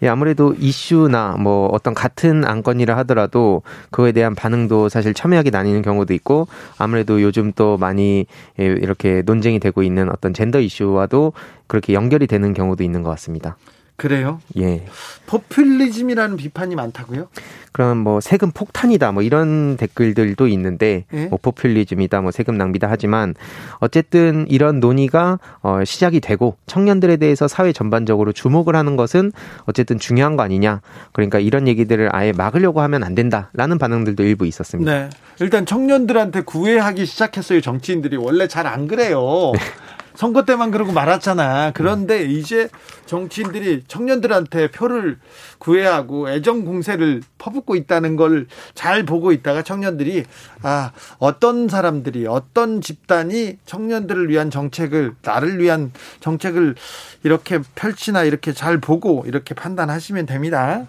예, 아무래도 이슈나 뭐 어떤 같은 안건이라 하더라도 그거에 대한 반응도 사실 첨예하게 나뉘는 경우도 있고 아무래도 요즘 또 많이 예, 이렇게 논쟁이 되고 있는 어떤 젠더 이슈와도 그렇게 연결이 되는 경우도 있는 것 같습니다. 그래요? 예. 포퓰리즘이라는 비판이 많다고요? 그럼 뭐 세금 폭탄이다 뭐 이런 댓글들도 있는데 예? 뭐 포퓰리즘이다 뭐 세금 낭비다 하지만 어쨌든 이런 논의가 어 시작이 되고 청년들에 대해서 사회 전반적으로 주목을 하는 것은 어쨌든 중요한 거 아니냐. 그러니까 이런 얘기들을 아예 막으려고 하면 안 된다라는 반응들도 일부 있었습니다. 네. 일단 청년들한테 구애하기 시작했어요. 정치인들이 원래 잘 안 그래요. 네. 선거 때만 그러고 말았잖아. 그런데 이제 정치인들이 청년들한테 표를 구애하고 애정 공세를 퍼붓고 있다는 걸 잘 보고 있다가 청년들이 아, 어떤 사람들이 어떤 집단이 청년들을 위한 정책을 나를 위한 정책을 이렇게 펼치나 이렇게 잘 보고 이렇게 판단하시면 됩니다.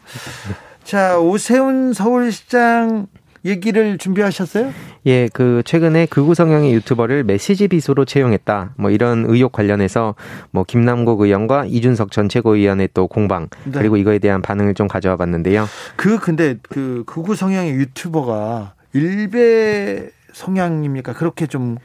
자, 오세훈 서울시장 얘기를 준비하셨어요? 예, 그 최근에 극우 성향의 유튜버를 메시지 비서로 채용했다. 뭐 이런 의혹 관련해서 뭐 김남국 의원과 이준석 전 최고위원의 또 공방 네. 그리고 이거에 대한 반응을 좀 가져와 봤는데요. 그 근데 그 극우 성향의 유튜버가 일베 성향입니까? 그렇게 좀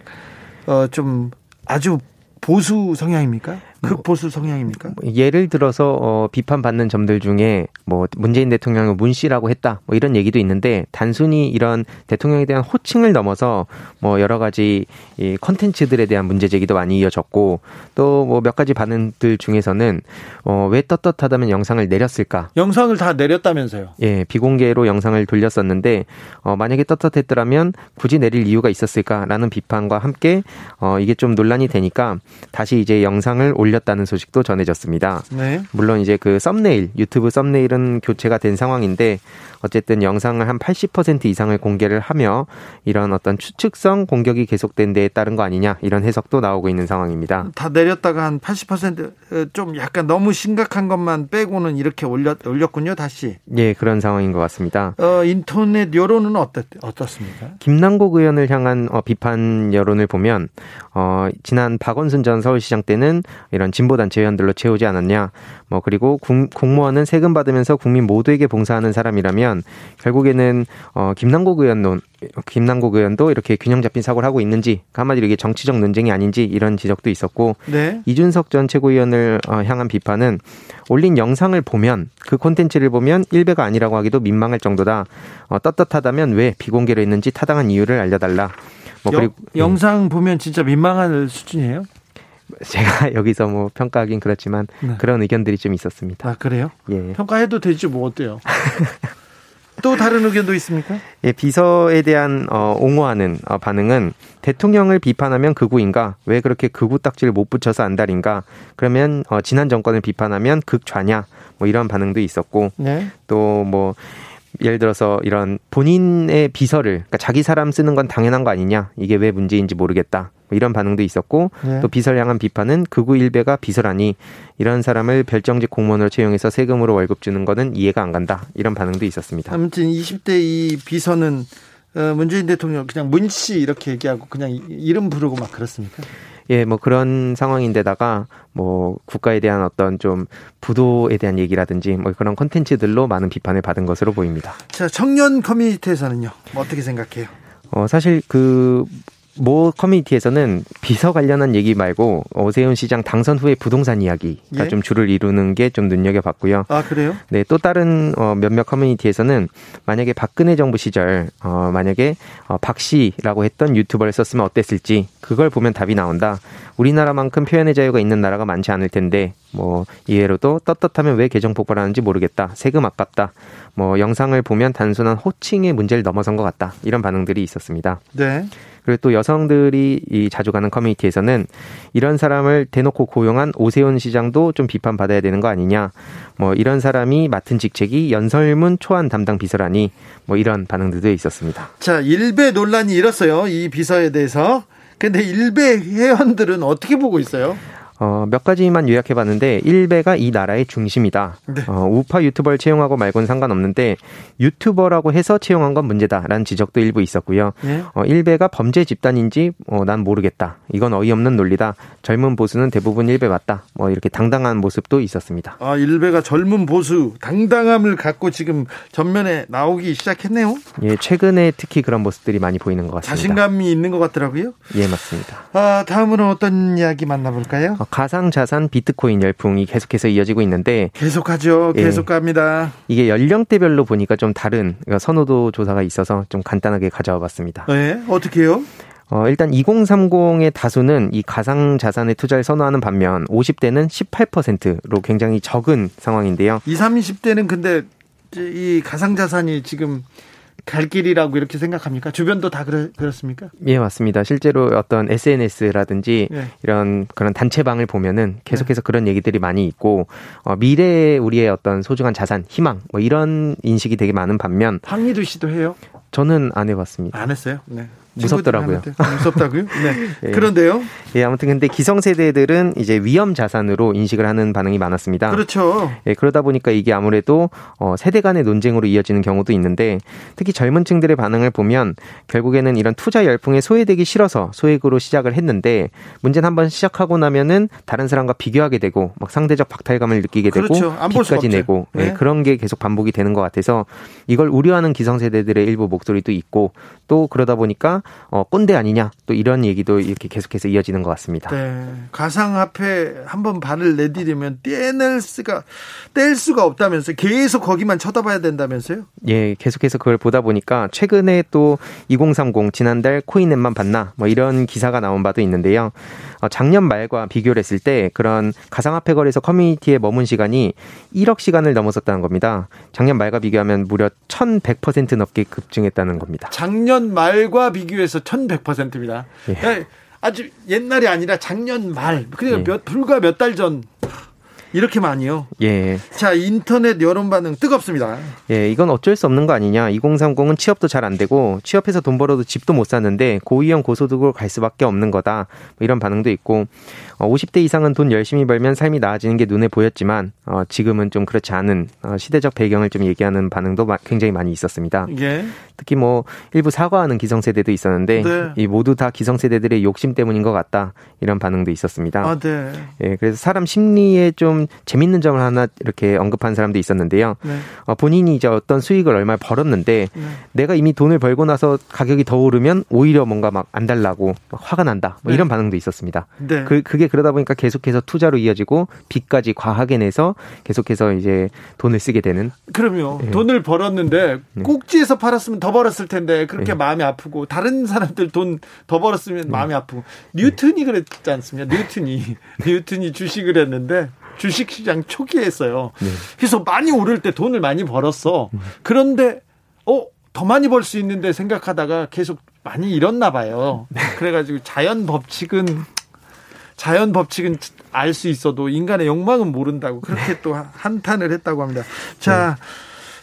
어좀 어, 좀 아주 보수 성향입니까? 극보수 성향입니까? 뭐 예를 들어서 어, 비판받는 점들 중에 뭐 문재인 대통령을 문 씨라고 했다 뭐 이런 얘기도 있는데 단순히 이런 대통령에 대한 호칭을 넘어서 뭐 여러 가지 이 컨텐츠들에 대한 문제 제기도 많이 이어졌고 또 뭐 몇 가지 반응들 중에서는 어, 왜 떳떳하다면 영상을 내렸을까? 영상을 다 내렸다면서요? 예, 비공개로 영상을 돌렸었는데 어, 만약에 떳떳했더라면 굳이 내릴 이유가 있었을까라는 비판과 함께 어, 이게 좀 논란이 되니까 다시 이제 영상을 올 렸다는 소식도 전해졌습니다. 네. 물론 이제 그 썸네일 유튜브 썸네일은 교체가 된 상황인데 어쨌든 영상을 한 80% 이상을 공개를 하며 이런 어떤 추측성 공격이 계속된 데에 따른 거 아니냐 이런 해석도 나오고 있는 상황입니다. 다 내렸다가 한 80%좀 약간 너무 심각한 것만 빼고는 이렇게 올렸 올렸군요 다시. 예 그런 상황인 것 같습니다. 어 인터넷 여론은 어떻 어떻습니까? 김남국 의원을 향한 어, 비판 여론을 보면 어 지난 박원순 전 서울시장 때는 이런 진보 단체 의원들로 채우지 않았냐. 뭐 그리고 국, 공무원은 세금 받으면서 국민 모두에게 봉사하는 사람이라면 결국에는 어 김남국 의원론 김남국 의원도 이렇게 균형 잡힌 사고를 하고 있는지 한마디로 이게 정치적 논쟁이 아닌지 이런 지적도 있었고 네. 이준석 전 최고위원을 어, 향한 비판은 올린 영상을 보면 그 콘텐츠를 보면 일배가 아니라고 하기도 민망할 정도다. 어, 떳떳하다면 왜 비공개로 했는지 타당한 이유를 알려달라. 뭐 그리고 영, 영상 보면 진짜 민망한 수준이에요? 제가 여기서 뭐 평가하긴 그렇지만 네. 그런 의견들이 좀 있었습니다. 아 그래요? 예. 평가해도 되지 뭐 어때요? 또 다른 의견도 있습니까? 예, 비서에 대한 어, 옹호하는 어, 반응은 대통령을 비판하면 극우인가? 왜 그렇게 극우 딱지를 못 붙여서 안달인가? 그러면 어, 지난 정권을 비판하면 극좌냐? 뭐 이런 반응도 있었고 네. 또뭐 예를 들어서 이런 본인의 비서를 그러니까 자기 사람 쓰는 건 당연한 거 아니냐 이게 왜 문제인지 모르겠다 뭐 이런 반응도 있었고 네. 또 비서를 향한 비판은 극우 일베가 비서라니 이런 사람을 별정직 공무원으로 채용해서 세금으로 월급 주는 거는 이해가 안 간다 이런 반응도 있었습니다. 아무튼 20대 이 비서는 어, 문재인 대통령 그냥 문 씨 이렇게 얘기하고 그냥 이름 부르고 막 그렇습니까? 예, 뭐 그런 상황인데다가 뭐 국가에 대한 어떤 좀 부도에 대한 얘기라든지 뭐 그런 컨텐츠들로 많은 비판을 받은 것으로 보입니다. 자, 청년 커뮤니티에서는요. 뭐 어떻게 생각해요? 어, 사실 그 모 커뮤니티에서는 비서 관련한 얘기 말고 오세훈 시장 당선 후의 부동산 이야기가 예? 좀 주를 이루는 게 좀 눈여겨봤고요. 아 그래요? 네, 또 다른 어, 몇몇 커뮤니티에서는 만약에 박근혜 정부 시절 어, 만약에 어, 박 씨라고 했던 유튜버를 썼으면 어땠을지 그걸 보면 답이 나온다. 우리나라만큼 표현의 자유가 있는 나라가 많지 않을 텐데 뭐 이해로도 떳떳하면 왜 계정 폭발하는지 모르겠다. 세금 아깝다. 뭐 영상을 보면 단순한 호칭의 문제를 넘어선 것 같다. 이런 반응들이 있었습니다. 네. 그리고 또 여성들이 이 자주 가는 커뮤니티에서는 이런 사람을 대놓고 고용한 오세훈 시장도 좀 비판받아야 되는 거 아니냐. 뭐 이런 사람이 맡은 직책이 연설문 초안 담당 비서라니 뭐 이런 반응들도 있었습니다. 자, 일배 논란이 일었어요. 이 비서에 대해서. 근데 일베 회원들은 어떻게 보고 있어요? 어, 몇 가지만 요약해 봤는데 1배가 이 나라의 중심이다. 네. 어, 우파 유튜버를 채용하고 말고는 상관없는데 유튜버라고 해서 채용한 건 문제다라는 지적도 일부 있었고요. 네. 어, 1배가 범죄 집단인지 어, 난 모르겠다. 이건 어이없는 논리다. 젊은 보수는 대부분 1배 맞다. 뭐 이렇게 당당한 모습도 있었습니다. 아, 1배가 젊은 보수 당당함을 갖고 지금 전면에 나오기 시작했네요. 예, 최근에 특히 그런 모습들이 많이 보이는 것 같습니다. 자신감이 있는 것 같더라고요. 예, 맞습니다. 아, 다음으로 어떤 이야기 만나볼까요? 어, 가상 자산 비트코인 열풍이 계속해서 이어지고 있는데 계속하죠. 계속 예, 갑니다. 이게 연령대별로 보니까 좀 다른 그러니까 선호도 조사가 있어서 좀 간단하게 가져와 봤습니다. 네, 어떻게요? 어, 일단 2030의 다수는 이 가상 자산에 투자를 선호하는 반면 50대는 18%로 굉장히 적은 상황인데요. 20, 30대는 근데 이 가상 자산이 지금 갈 길이라고 이렇게 생각합니까? 주변도 다 그렇, 그렇 습니까? 예, 맞습니다. 실제로 어떤 SNS라든지 예. 이런 그런 단체방을 보면은 계속해서 예. 그런 얘기들이 많이 있고 어, 미래의 우리의 어떤 소중한 자산, 희망 뭐 이런 인식이 되게 많은 반면 황희두 씨도 해요? 저는 안 해봤습니다. 안 했어요? 네. 무섭더라고요. 무섭다고요? 네. 예. 그런데요? 예, 아무튼 근데 기성세대들은 이제 위험 자산으로 인식을 하는 반응이 많았습니다. 그렇죠. 예, 그러다 보니까 이게 아무래도 어, 세대 간의 논쟁으로 이어지는 경우도 있는데 특히 젊은 층들의 반응을 보면 결국에는 이런 투자 열풍에 소외되기 싫어서 소액으로 시작을 했는데 문제는 한번 시작하고 나면은 다른 사람과 비교하게 되고 막 상대적 박탈감을 느끼게 되고 그렇죠. 빚까지 내고 예, 네. 예, 그런 게 계속 반복이 되는 것 같아서 이걸 우려하는 기성세대들의 일부 목소리도 있고 또 그러다 보니까 어, 꼰대 아니냐 또 이런 얘기도 이렇게 계속해서 이어지는 것 같습니다. 네. 가상화폐 한번 발을 내디디면 떼낼 수가 뗄 수가 없다면서 계속 거기만 쳐다봐야 된다면서요? 예, 계속해서 그걸 보다 보니까 최근에 또 2030 지난달 코인앱만 봤나 뭐 이런 기사가 나온 바도 있는데요. 어, 작년 말과 비교를 했을 때 그런 가상화폐 거래소 커뮤니티에 머문 시간이 1억 시간을 넘어섰다는 겁니다. 작년 말과 비교하면 무려 1100% 넘게 급증했다는 겁니다. 작년 말과 비교해서 1100%입니다. 예. 아주 옛날이 아니라 작년 말, 그러니까 예. 몇, 불과 몇 달 전. 이렇게 많이요? 예. 자, 인터넷 여론 반응 뜨겁습니다. 예, 이건 어쩔 수 없는 거 아니냐. 2030은 취업도 잘 안 되고 취업해서 돈 벌어도 집도 못 사는데 고위험 고소득으로 갈 수밖에 없는 거다. 뭐 이런 반응도 있고 50대 어, 이상은 돈 열심히 벌면 삶이 나아지는 게 눈에 보였지만 어, 지금은 좀 그렇지 않은 어, 시대적 배경을 좀 얘기하는 반응도 굉장히 많이 있었습니다. 예. 특히 뭐 일부 사과하는 기성세대도 있었는데 네. 이 모두 다 기성세대들의 욕심 때문인 것 같다 이런 반응도 있었습니다. 아, 네. 예, 그래서 사람 심리에 좀 재밌는 점을 하나 이렇게 언급한 사람도 있었는데요. 네. 어, 본인이 이제 어떤 수익을 얼마 벌었는데 네. 내가 이미 돈을 벌고 나서 가격이 더 오르면 오히려 뭔가 막 안 달라고 화가 난다 뭐 네. 이런 반응도 있었습니다. 네. 그 그게 그러다 보니까 계속해서 투자로 이어지고 빚까지 과하게 내서 계속해서 이제 돈을 쓰게 되는. 그럼요. 네. 돈을 벌었는데 네. 꼭지에서 팔았으면 더 벌었을 텐데 그렇게 네. 마음이 아프고 다른 사람들 돈 더 벌었으면 마음이 아프고 뉴턴이 그랬지 않습니까? 뉴턴이 뉴턴이 주식을 했는데 주식 시장 초기에 했어요. 네. 그래서 많이 오를 때 돈을 많이 벌었어. 음. 그런데 어, 더 많이 벌 수 있는데 생각하다가 계속 많이 잃었나 봐요. 네. 그래가지고 자연 법칙은 자연 법칙은 알 수 있어도 인간의 욕망은 모른다고 그렇게 네. 또 한탄을 했다고 합니다. 자, 네.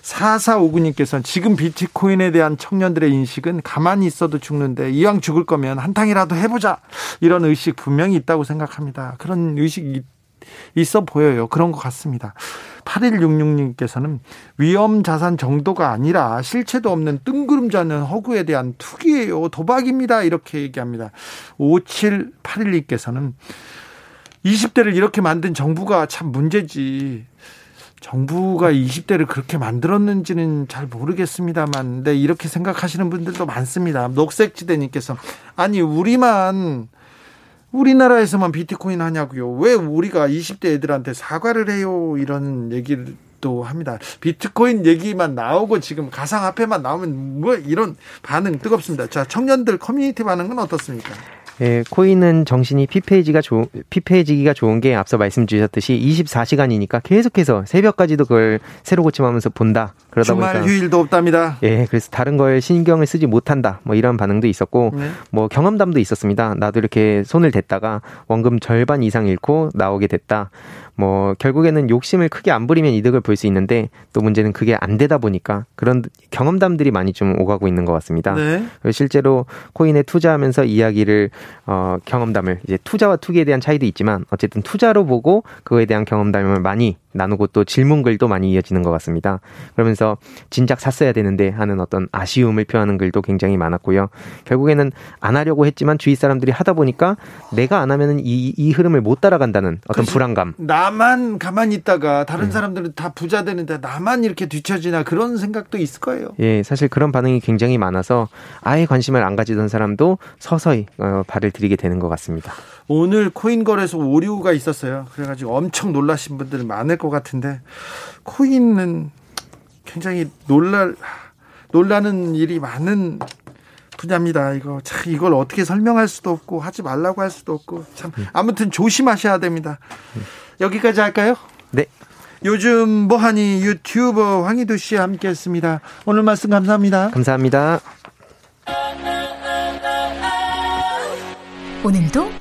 4459님께서는 지금 비트코인에 대한 청년들의 인식은 가만히 있어도 죽는데 이왕 죽을 거면 한탕이라도 해보자. 이런 의식 분명히 있다고 생각합니다. 그런 의식이 있어 보여요. 그런 것 같습니다. 8166님께서는 위험 자산 정도가 아니라 실체도 없는 뜬구름자는 허구에 대한 투기예요. 도박입니다. 이렇게 얘기합니다. 5781님께서는 20대를 이렇게 만든 정부가 참 문제지. 정부가 20대를 그렇게 만들었는지는 잘 모르겠습니다만, 네, 이렇게 생각하시는 분들도 많습니다. 녹색지대님께서, 아니, 우리만 우리나라에서만 비트코인 하냐고요. 왜 우리가 20대 애들한테 사과를 해요? 이런 얘기를 또 합니다. 비트코인 얘기만 나오고 지금 가상화폐만 나오면 뭐 이런 반응 뜨겁습니다. 자, 청년들 커뮤니티 반응은 어떻습니까? 예, 코인은 정신이 피폐해지가 좋, 피폐해지기가 좋은 게 앞서 말씀 주셨듯이 24시간이니까 계속해서 새벽까지도 그걸 새로 고침하면서 본다. 그러다 주말 보니까 휴일도 없답니다. 예, 그래서 다른 걸 신경을 쓰지 못한다. 뭐 이런 반응도 있었고, 네. 뭐 경험담도 있었습니다. 나도 이렇게 손을 댔다가 원금 절반 이상 잃고 나오게 됐다. 뭐 결국에는 욕심을 크게 안 부리면 이득을 볼 수 있는데 또 문제는 그게 안 되다 보니까 그런 경험담들이 많이 좀 오가고 있는 것 같습니다. 네. 실제로 코인에 투자하면서 이야기를 어 경험담을 이제 투자와 투기에 대한 차이도 있지만 어쨌든 투자로 보고 그거에 대한 경험담을 많이 나누고 또 질문글도 많이 이어지는 것 같습니다. 그러면서 진작 샀어야 되는데 하는 어떤 아쉬움을 표하는 글도 굉장히 많았고요. 결국에는 안 하려고 했지만 주위 사람들이 하다 보니까 내가 안 하면은 이, 이 흐름을 못 따라간다는 어떤. 불안감. 나만 가만히 있다가 다른 음. 사람들은 다 부자 되는데 나만 이렇게 뒤처지나 그런 생각도 있을 거예요. 예, 사실 그런 반응이 굉장히 많아서 아예 관심을 안 가지던 사람도 서서히 어, 발을 들이게 되는 것 같습니다. 오늘 코인 거래소 오류가 있었어요. 그래가지고 엄청 놀라신 분들 많을 것 같은데 코인은 굉장히 놀랄 놀라는 일이 많은 분야입니다. 이거 참 이걸 어떻게 설명할 수도 없고 하지 말라고 할 수도 없고 참 아무튼 조심하셔야 됩니다. 여기까지 할까요? 네. 요즘 뭐하니 유튜버 황희도 씨와 함께했습니다. 오늘 말씀 감사합니다. 감사합니다. 오늘도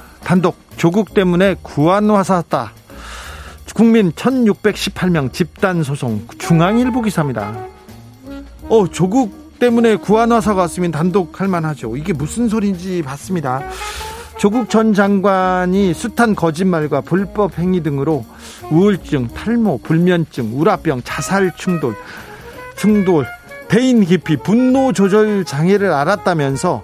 단독 조국 때문에 구한화사다. 국민 1618명 집단 소송 중앙일보 기사입니다. 어, 조국 때문에 구한화사가 왔으면 단독할 만하죠. 이게 무슨 소리인지 봤습니다. 조국 전 장관이 숱한 거짓말과 불법 행위 등으로 우울증, 탈모, 불면증, 우라병, 자살 충돌, 충돌, 대인 기피, 분노 조절 장애를 알았다면서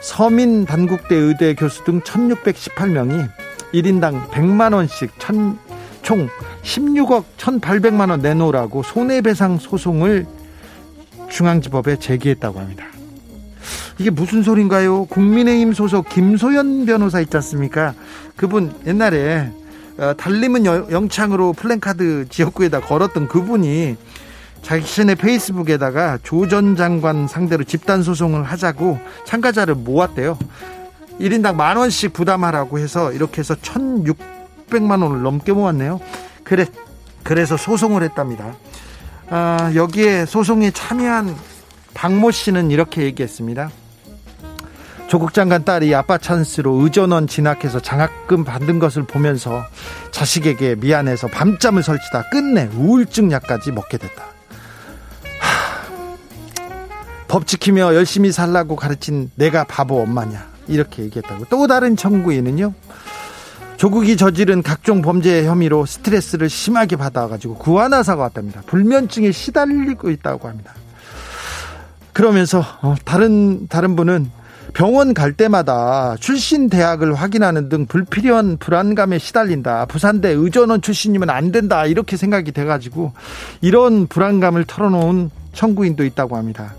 서민 단국대 의대 교수 등 1618명이 1인당 100만 원씩 천, 총 16억 1,800만 원 내놓으라고 손해배상 소송을 중앙지법에 제기했다고 합니다. 이게 무슨 소린가요? 국민의힘 소속 김소연 변호사 있지 않습니까? 그분 옛날에 어, 달림은 영창으로 플랜카드 지역구에다 걸었던 그분이 자신의 페이스북에다가 조 전 장관 상대로 집단 소송을 하자고 참가자를 모았대요. 1인당 만 원씩 부담하라고 해서 이렇게 해서 1,600만 원을 넘게 모았네요. 그래 그래서 소송을 했답니다. 아, 여기에 소송에 참여한 박모 씨는 이렇게 얘기했습니다. 조국 장관 딸이 아빠 찬스로 의전원 진학해서 장학금 받은 것을 보면서 자식에게 미안해서 밤잠을 설치다 끝내 우울증 약까지 먹게 됐다. 하, 법 지키며 열심히 살라고 가르친 내가 바보 엄마냐 이렇게 얘기했다고. 또 다른 청구인은요. 조국이 저지른 각종 범죄 혐의로 스트레스를 심하게 받아가지고 구하나사가 왔답니다. 불면증에 시달리고 있다고 합니다. 그러면서 어, 다른 다른 분은 병원 갈 때마다 출신 대학을 확인하는 등 불필요한 불안감에 시달린다. 부산대 의전원 출신이면 안 된다. 이렇게 생각이 돼가지고 이런 불안감을 털어놓은 청구인도 있다고 합니다.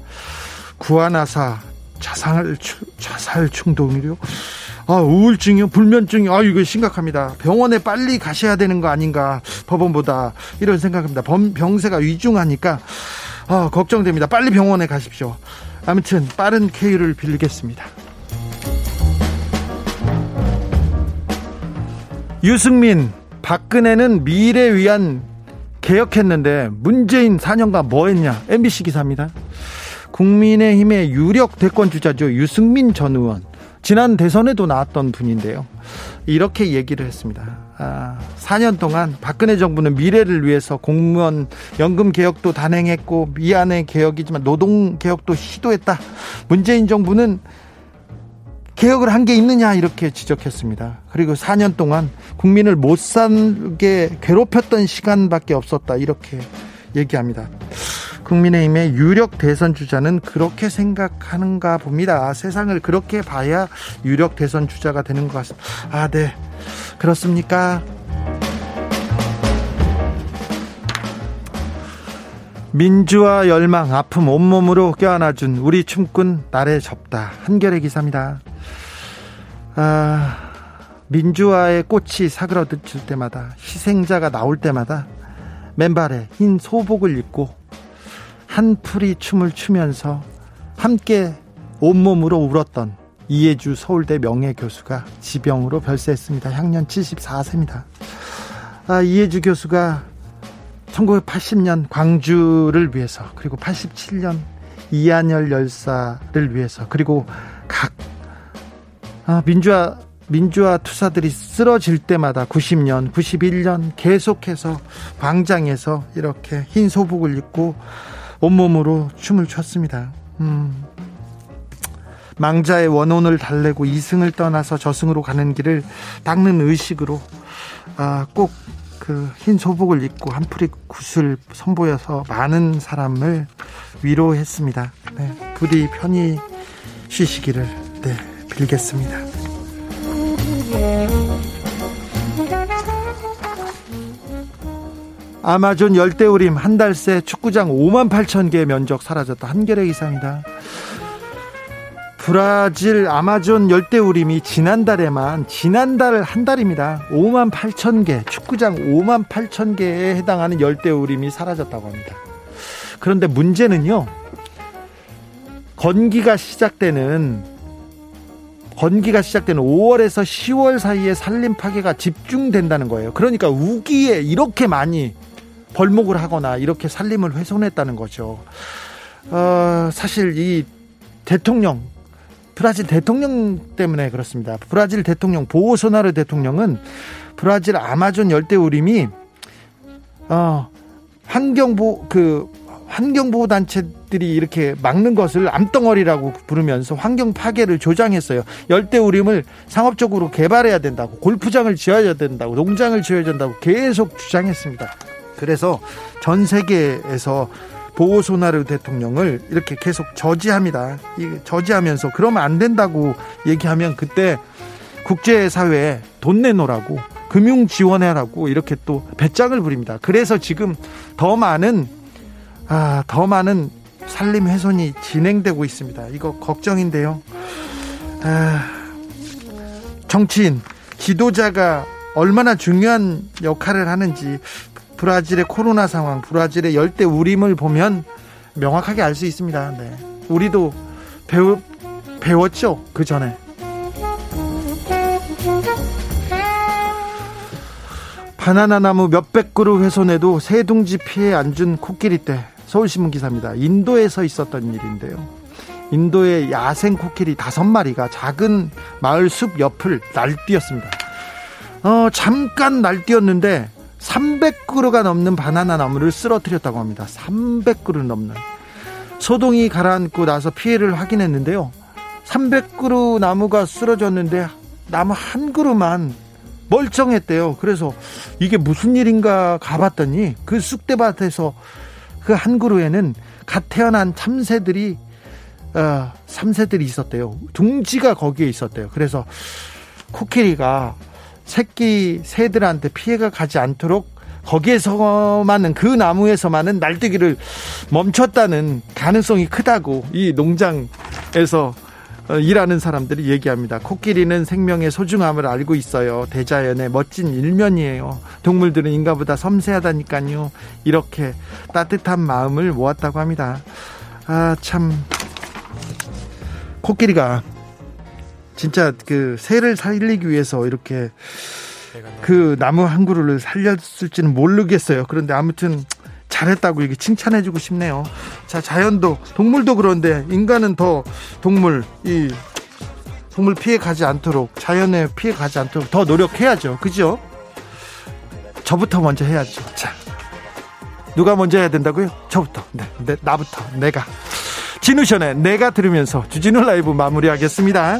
구하나사 자살 자살 충동이요. 아, 우울증이요, 불면증이요. 아, 이거 심각합니다. 병원에 빨리 가셔야 되는 거 아닌가, 법원보다. 이런 생각합니다. 범, 병세가 위중하니까, 아, 걱정됩니다. 빨리 병원에 가십시오. 아무튼, 빠른 쾌유를 빌리겠습니다. 유승민, 박근혜는 미래 위한 개혁했는데 문재인 4년간 뭐 했냐? MBC 기사입니다. 국민의힘의 유력 대권 주자죠. 유승민 전 의원. 지난 대선에도 나왔던 분인데요. 이렇게 얘기를 했습니다. 아, 4년 동안 박근혜 정부는 미래를 위해서 공무원 연금 개혁도 단행했고 미안의 개혁이지만 노동 개혁도 시도했다. 문재인 정부는 개혁을 한 게 있느냐 이렇게 지적했습니다. 그리고 4년 동안 국민을 못 살게 괴롭혔던 시간밖에 없었다 이렇게 얘기합니다. 국민의힘의 유력 대선 주자는 그렇게 생각하는가 봅니다. 세상을 그렇게 봐야 유력 대선 주자가 되는 것 같습니다. 아, 네. 그렇습니까? 민주화 열망 아픔 온몸으로 껴안아준 우리 춤꾼 날에 접다 한결의 기사입니다. 아, 민주화의 꽃이 사그러들 때마다 희생자가 나올 때마다 맨발에 흰 소복을 입고 한풀이 춤을 추면서 함께 온몸으로 울었던 이해주 서울대 명예교수가 지병으로 별세했습니다. 향년 74세입니다. 아, 이해주 교수가 1980년 광주를 위해서 그리고 87년 이한열 열사를 위해서 그리고 각 아, 민주화 민주화 투사들이 쓰러질 때마다 90년, 91년 계속해서 광장에서 이렇게 흰 소복을 입고 온몸으로 춤을 췄습니다. 음. 망자의 원혼을 달래고 이승을 떠나서 저승으로 가는 길을 닦는 의식으로 아, 꼭 그 흰 소복을 입고 한풀이 굿을 선보여서 많은 사람을 위로했습니다. 네, 부디 편히 쉬시기를 네, 빌겠습니다. 아마존 열대우림 한 달 새 축구장 5만 8천 개 면적 사라졌다. 한겨레 기사입니다. 브라질 아마존 열대우림이 지난달에만 지난달 한 달입니다. 5만 8천 개 축구장 5만 8천 개에 해당하는 열대우림이 사라졌다고 합니다. 그런데 문제는요. 건기가 시작되는 건기가 시작되는 5월에서 10월 사이에 산림 파괴가 집중된다는 거예요. 그러니까 우기에 이렇게 많이 벌목을 하거나 이렇게 살림을 훼손했다는 거죠. 어, 사실 이 대통령 브라질 대통령 때문에 그렇습니다. 브라질 대통령 보호소나르 대통령은 브라질 아마존 열대우림이 어, 환경보 그 환경보호 단체들이 이렇게 막는 것을 암덩어리라고 부르면서 환경 파괴를 조장했어요. 열대우림을 상업적으로 개발해야 된다고, 골프장을 지어야 된다고, 농장을 지어야 된다고 계속 주장했습니다. 그래서 전 세계에서 보호소나르 대통령을 이렇게 계속 저지합니다. 저지하면서 그러면 안 된다고 얘기하면 그때 국제사회에 돈 내놓으라고 금융 지원해라고 이렇게 또 배짱을 부립니다. 그래서 지금 더 많은 아, 더 많은 산림 훼손이 진행되고 있습니다. 이거 걱정인데요. 아, 정치인 지도자가 얼마나 중요한 역할을 하는지 브라질의 코로나 상황, 브라질의 열대 우림을 보면 명확하게 알 수 있습니다. 네. 우리도 배우, 배웠죠. 그 전에. 바나나 나무 몇백 그루 훼손에도 새둥지 피해 안 준 코끼리 때 서울신문 기사입니다. 인도에서 있었던 일인데요. 인도의 야생 코끼리 다섯 마리가 작은 마을 숲 옆을 날뛰었습니다. 어, 잠깐 날뛰었는데 300그루가 넘는 바나나 나무를 쓰러뜨렸다고 합니다. 300그루 넘는. 소동이 가라앉고 나서 피해를 확인했는데요. 300그루 나무가 쓰러졌는데 나무 한 그루만 멀쩡했대요. 그래서 이게 무슨 일인가 가봤더니 그 쑥대밭에서 그 한 그루에는 갓 태어난 참새들이 어, 삼새들이 있었대요. 둥지가 거기에 있었대요. 그래서 코끼리가 새끼 새들한테 피해가 가지 않도록 거기에서만은 그 나무에서만은 날뛰기를 멈췄다는 가능성이 크다고 이 농장에서 어, 일하는 사람들이 얘기합니다. 코끼리는 생명의 소중함을 알고 있어요. 대자연의 멋진 일면이에요. 동물들은 인간보다 섬세하다니까요. 이렇게 따뜻한 마음을 모았다고 합니다. 아, 참. 코끼리가 진짜 그 새를 살리기 위해서 이렇게 그 나무 한 그루를 살렸을지는 모르겠어요. 그런데 아무튼 잘했다고 이게 칭찬해주고 싶네요. 자, 자연도 동물도 그런데 인간은 더 동물 이 동물 피해 가지 않도록 자연에 피해 가지 않도록 더 노력해야죠. 그죠? 저부터 먼저 해야죠. 자, 누가 먼저 해야 된다고요? 저부터. 네, 네 나부터. 내가. 진우션의 내가 들으면서 주진우 라이브 마무리하겠습니다.